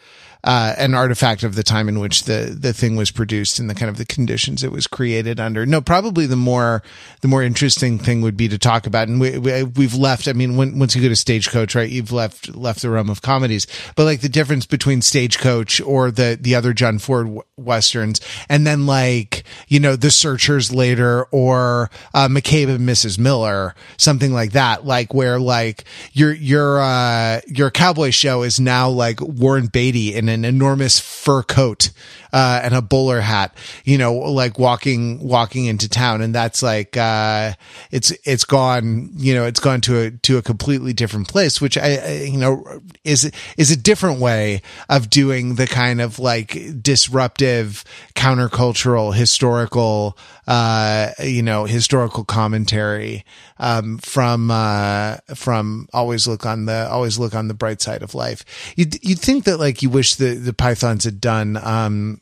uh, an artifact of the time in which the the thing was produced and the kind of the conditions it was created under. No, probably the more the more interesting thing would be to talk about, and we, we have left. I mean, when, once you go to Stagecoach, right, you've left left the realm of comedies, but like the difference between Stagecoach or the the other John Ford westerns, and then like you know the Searchers later or uh, McCabe and Mrs. Miller, something like that, like where like your your uh, your cowboy show is now like Warren Beatty in an enormous fur coat uh, and a bowler hat, you know, like walking walking into town, and that's like uh, it's it's gone, you know, it's gone to a to a completely different place, which I, I you know is is a different way of doing the kind of like disruptive countercultural historical uh, you know, historical commentary um, from uh, from always look on the always look on the bright side of life. You'd you'd think that like you wish the the Pythons had done um,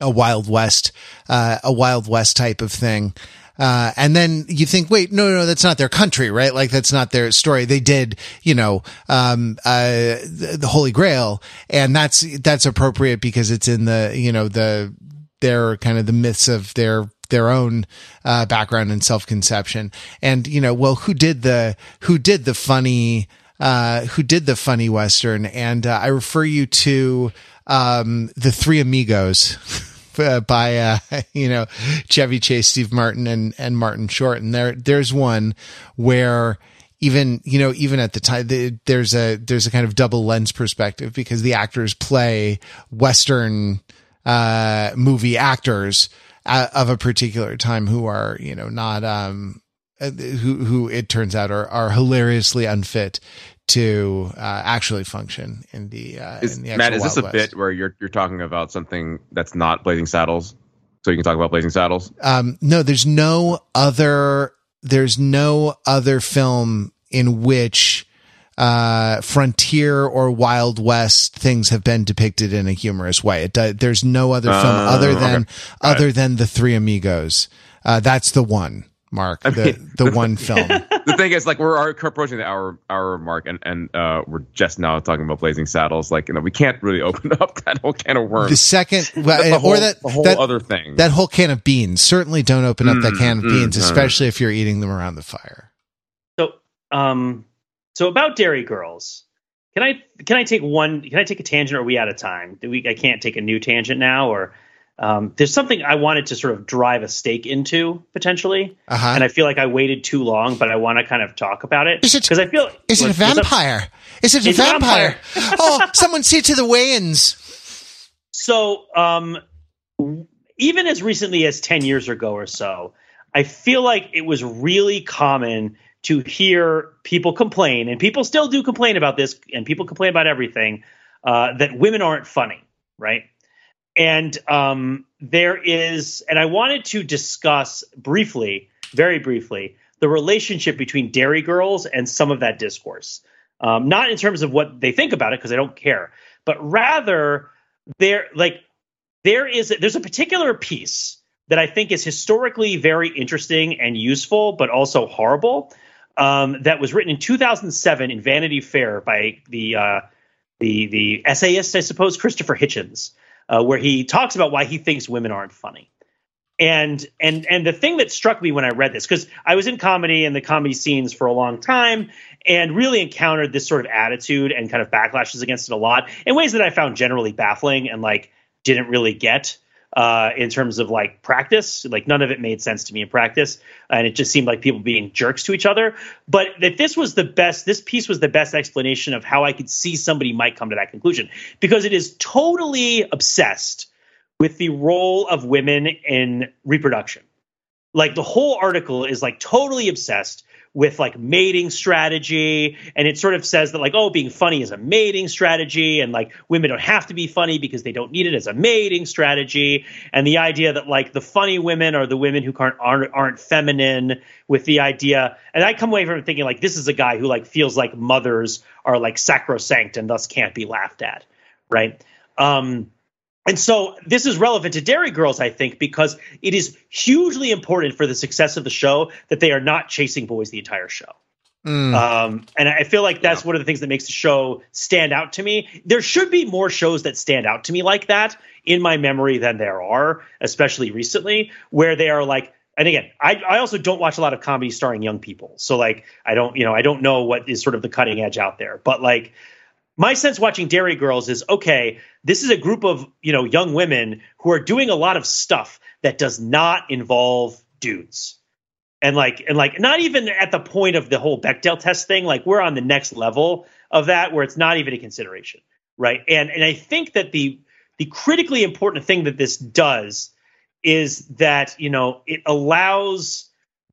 a Wild West uh, a Wild West type of thing. Uh, and then you think, wait, no, no, that's not their country, right? Like that's not their story. They did, you know, um, uh, the, the Holy Grail, and that's that's appropriate because it's in the, you know, the their kind of the myths of their their own uh, background and self conception. And you know, well, who did the who did the funny uh, who did the funny western? And uh, I refer you to um, the Three Amigos. Uh, by uh, you know Chevy Chase, Steve Martin, and and Martin Short, and there there's one where even you know even at the time the, there's a there's a kind of double lens perspective because the actors play Western uh, movie actors uh, of a particular time who are, you know, not, um, uh, who, who it turns out are, are hilariously unfit to uh, actually function in the, uh, is, in the Matt, is this Wild a West. bit where you're you're talking about something that's not Blazing Saddles? So you can talk about Blazing Saddles. Um, no, there's no other, there's no other film in which uh, frontier or Wild West things have been depicted in a humorous way. There's no other film Uh, other than okay. other than the Three Amigos. Uh, that's the one, Mark. The mean- the one film. the thing is, like, we're approaching the hour hour mark, and and uh, we're just now talking about Blazing Saddles. Like, you know, we can't really open up that whole can of worms. The second, That's the or whole, that the whole that, other thing. that whole can of beans. Certainly, don't open up that Mm, can of mm, beans, no, no. especially if you're eating them around the fire. So, um, so about Derry Girls, can I can I take one? Can I take a tangent? Or are we out of time? Do we? I can't take a new tangent now, or um, there's something I wanted to sort of drive a stake into potentially, Uh huh. and I feel like I waited too long, but I want to kind of talk about it- because I feel Is it a vampire? Is it a vampire? oh, someone see to the Wayans. So, um, even as recently as 10 years ago or so, I feel like it was really common to hear people complain, and people still do complain about this, and people complain about everything, uh, that women aren't funny, right? And um, there is, and I wanted to discuss briefly, very briefly, the relationship between Derry Girls and some of that discourse. Um, not in terms of what they think about it, because I don't care, but rather there, like, there is there's a particular piece that I think is historically very interesting and useful, but also horrible. Um, that was written in 2007 in Vanity Fair by the uh, the the essayist, I suppose, Christopher Hitchens, uh, where he talks about why he thinks women aren't funny. And and and the thing that struck me when I read this, because I was in comedy and the comedy scenes for a long time, and really encountered this sort of attitude and kind of backlashes against it a lot in ways that I found generally baffling and like didn't really get uh, in terms of like practice. Like none of it made sense to me in practice, and it just seemed like people being jerks to each other. But that this was the best. This piece was the best explanation of how I could see somebody might come to that conclusion because it is totally obsessed with the role of women in reproduction. Like the whole article is like totally obsessed with like mating strategy. And it sort of says that like oh being funny is a mating strategy and like women don't have to be funny because they don't need it as a mating strategy. And the idea that like the funny women are the women who aren't aren't, aren't feminine with the idea. And i come away from thinking like this is a guy who like feels like mothers are like sacrosanct and thus can't be laughed at right? Um and so this is relevant to Derry Girls, I think, because it is hugely important for the success of the show that they are not chasing boys the entire show. Mm. Um, and I feel like that's yeah. one of the things that makes the show stand out to me. There should be more shows that stand out to me like that in my memory than there are, especially recently, where they are like, and again, I, I also don't watch a lot of comedy starring young people. So like, I don't, you know, I don't know what is sort of the cutting edge out there, but like, my sense watching Derry Girls is okay, this is a group of, you know, young women who are doing a lot of stuff that does not involve dudes and like and like not even at the point of the whole Bechdel test thing. Like we're on the next level of that where it's not even a consideration, right? And and I think that the the critically important thing that this does is that you know it allows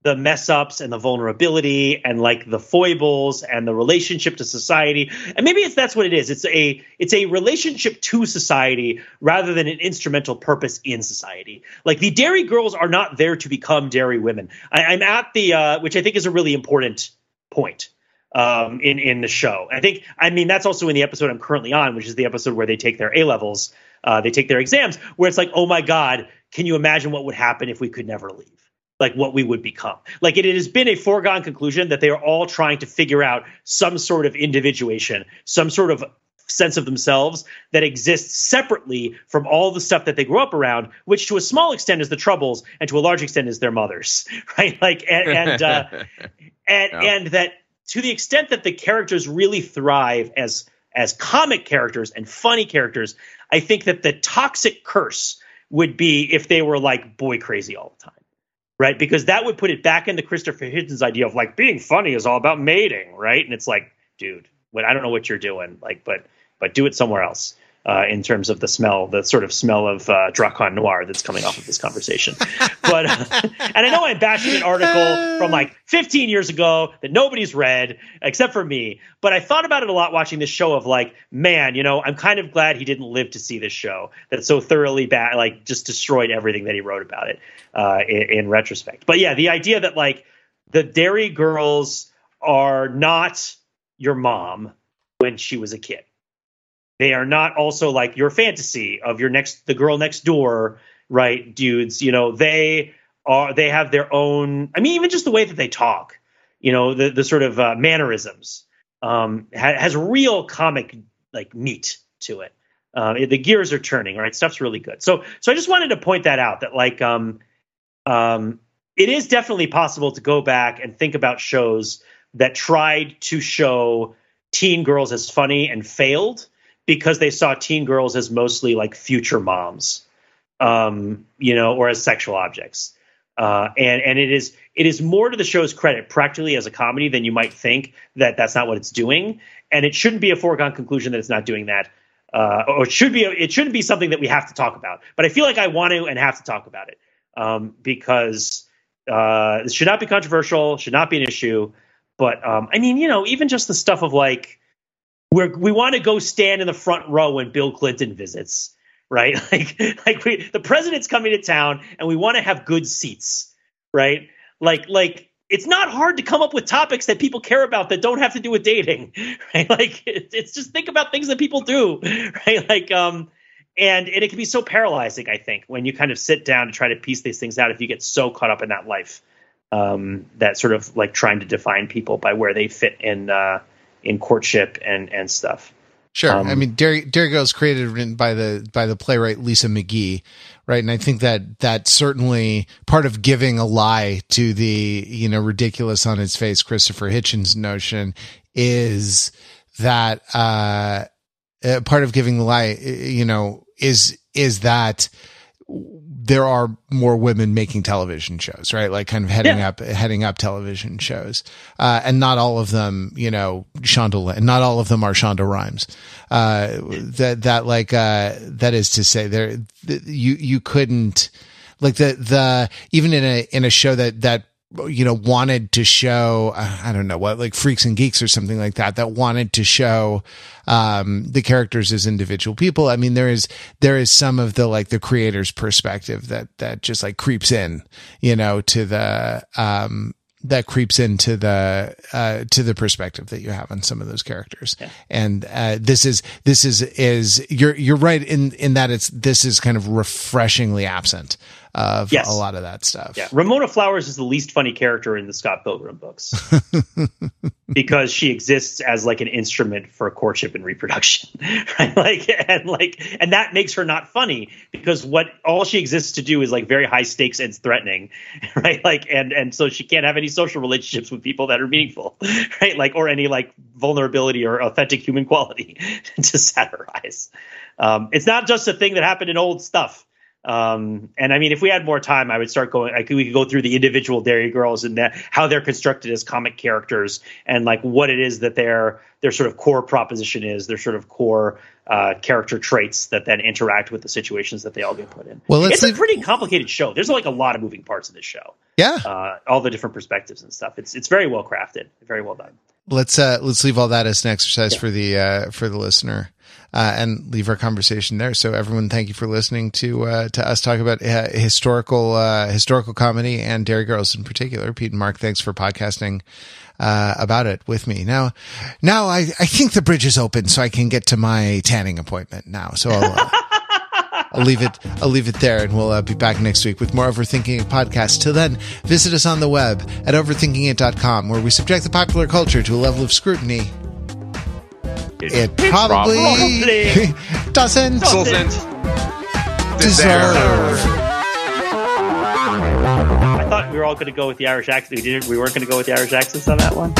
the mess ups and the vulnerability and like the foibles and the relationship to society. And maybe it's that's what it is. It's a it's a relationship to society rather than an instrumental purpose in society. Like the Derry girls are not there to become Derry women. I, am at the uh, which i think is a really important point um, in in the show. I think i mean that's also in the episode i'm currently on which is the episode where they take their a levels uh, they take their exams where it's like oh my god can you imagine what would happen if we could never leave like what we would become. Like it, it, has been a foregone conclusion that they are all trying to figure out some sort of individuation, some sort of sense of themselves that exists separately from all the stuff that they grew up around, which to a small extent is the troubles, and to a large extent is their mothers, right? Like and and uh, and, yeah. and that to the extent that the characters really thrive as as comic characters and funny characters, I think that the toxic curse would be if they were like boy crazy all the time right? Because that would put it back into Christopher Hitchens' idea of like being funny is all about mating, right? And it's like, dude, I don't know what you're doing, like, but but do it somewhere else uh, in terms of the smell, the sort of smell of uh, Drakkar Noir that's coming off of this conversation. but uh, and I know I'm bashing an article from like 15 years ago that nobody's read except for me. But I thought about it a lot watching this show. Of like, man, you know, I'm kind of glad he didn't live to see this show that so thoroughly bad, like just destroyed everything that he wrote about it uh, in, in retrospect. But yeah, the idea that like the Derry girls are not your mom when she was a kid they are not also like your fantasy of your next the girl next door, right, dudes. You know, they are they have their own. I mean, even just the way that they talk, you know, the the sort of uh, mannerisms um, ha- has real comic like meat to it. Uh, the gears are turning, right? Stuff's really good. So, so I just wanted to point that out that like, um, um, it is definitely possible to go back and think about shows that tried to show teen girls as funny and failed because they saw teen girls as mostly like future moms, um, you know, or as sexual objects. Uh, and and it is it is more to the show's credit, practically as a comedy, than you might think that that's not what it's doing. And it shouldn't be a foregone conclusion that it's not doing that, uh, or it should be. It shouldn't be something that we have to talk about. But I feel like I want to and have to talk about it um, because uh, it should not be controversial, should not be an issue. But um, I mean, you know, even just the stuff of like we're, we want to go stand in the front row when Bill Clinton visits, right? Like, like we, the president's coming to town and we want to have good seats, right? Like, like it's not hard to come up with topics that people care about that don't have to do with dating, right? Like, it, it's just think about things that people do, right? Like, um, and, and it can be so paralyzing, I think, when you kind of sit down to try to piece these things out if you get so caught up in that life, um, that sort of like trying to define people by where they fit in, uh, in courtship and and stuff. Sure. Um, I mean, Derry, Derry Girls created by the by the playwright Lisa McGee, right? And I think that that's certainly part of giving a lie to the you know ridiculous on its face Christopher Hitchens notion is that uh, uh part of giving the lie, you know, is is that there are more women making television shows, right? Like kind of heading yeah. up, heading up television shows. Uh, and not all of them, you know, Shonda, not all of them are Shonda Rhimes. Uh, that, that like, uh, that is to say there, you, you couldn't, like the, the, even in a, in a show that, that you know, wanted to show, uh, I don't know what, like freaks and geeks or something like that, that wanted to show, um, the characters as individual people. I mean, there is, there is some of the, like the creator's perspective that, that just like creeps in, you know, to the, um, that creeps into the uh, to the perspective that you have on some of those characters yeah. and uh, this is this is is you're you're right in in that it's this is kind of refreshingly absent of yes. a lot of that stuff. Yeah. Ramona flowers is the least funny character in the scott pilgrim books. Because she exists as like an instrument for courtship and reproduction right? Like and like and that makes her not funny because what all she exists to do is like very high stakes and threatening right? Like and and so she can't have any social relationships with people that are meaningful right? Like or any like vulnerability or authentic human quality to satirize um, it's not just a thing that happened in old stuff um, and I mean, if we had more time, I would start going. I could, we could go through the individual Derry Girls and that, how they're constructed as comic characters, and like what it is that their their sort of core proposition is, their sort of core uh, character traits that then interact with the situations that they all get put in. Well, it's a pretty complicated show. There's like a lot of moving parts in this show. Yeah, uh, all the different perspectives and stuff. It's it's very well crafted, very well done. Let's uh, let's leave all that as an exercise yeah. for the uh, for the listener uh, and leave our conversation there. So everyone, thank you for listening to uh, to us talk about uh, historical uh, historical comedy and Derry Girls in particular. Pete and Mark, thanks for podcasting uh, about it with me. Now, now I I think the bridge is open, so I can get to my tanning appointment now. So. I'll, uh, I'll leave it. I'll leave it there, and we'll uh, be back next week with more Overthinking It podcast. Till then, visit us on the web at overthinkingit.com, where we subject the popular culture to a level of scrutiny it, it probably, probably doesn't, doesn't deserve. I thought we were all going to go with the Irish accent. We didn't. We weren't going to go with the Irish accents on that one.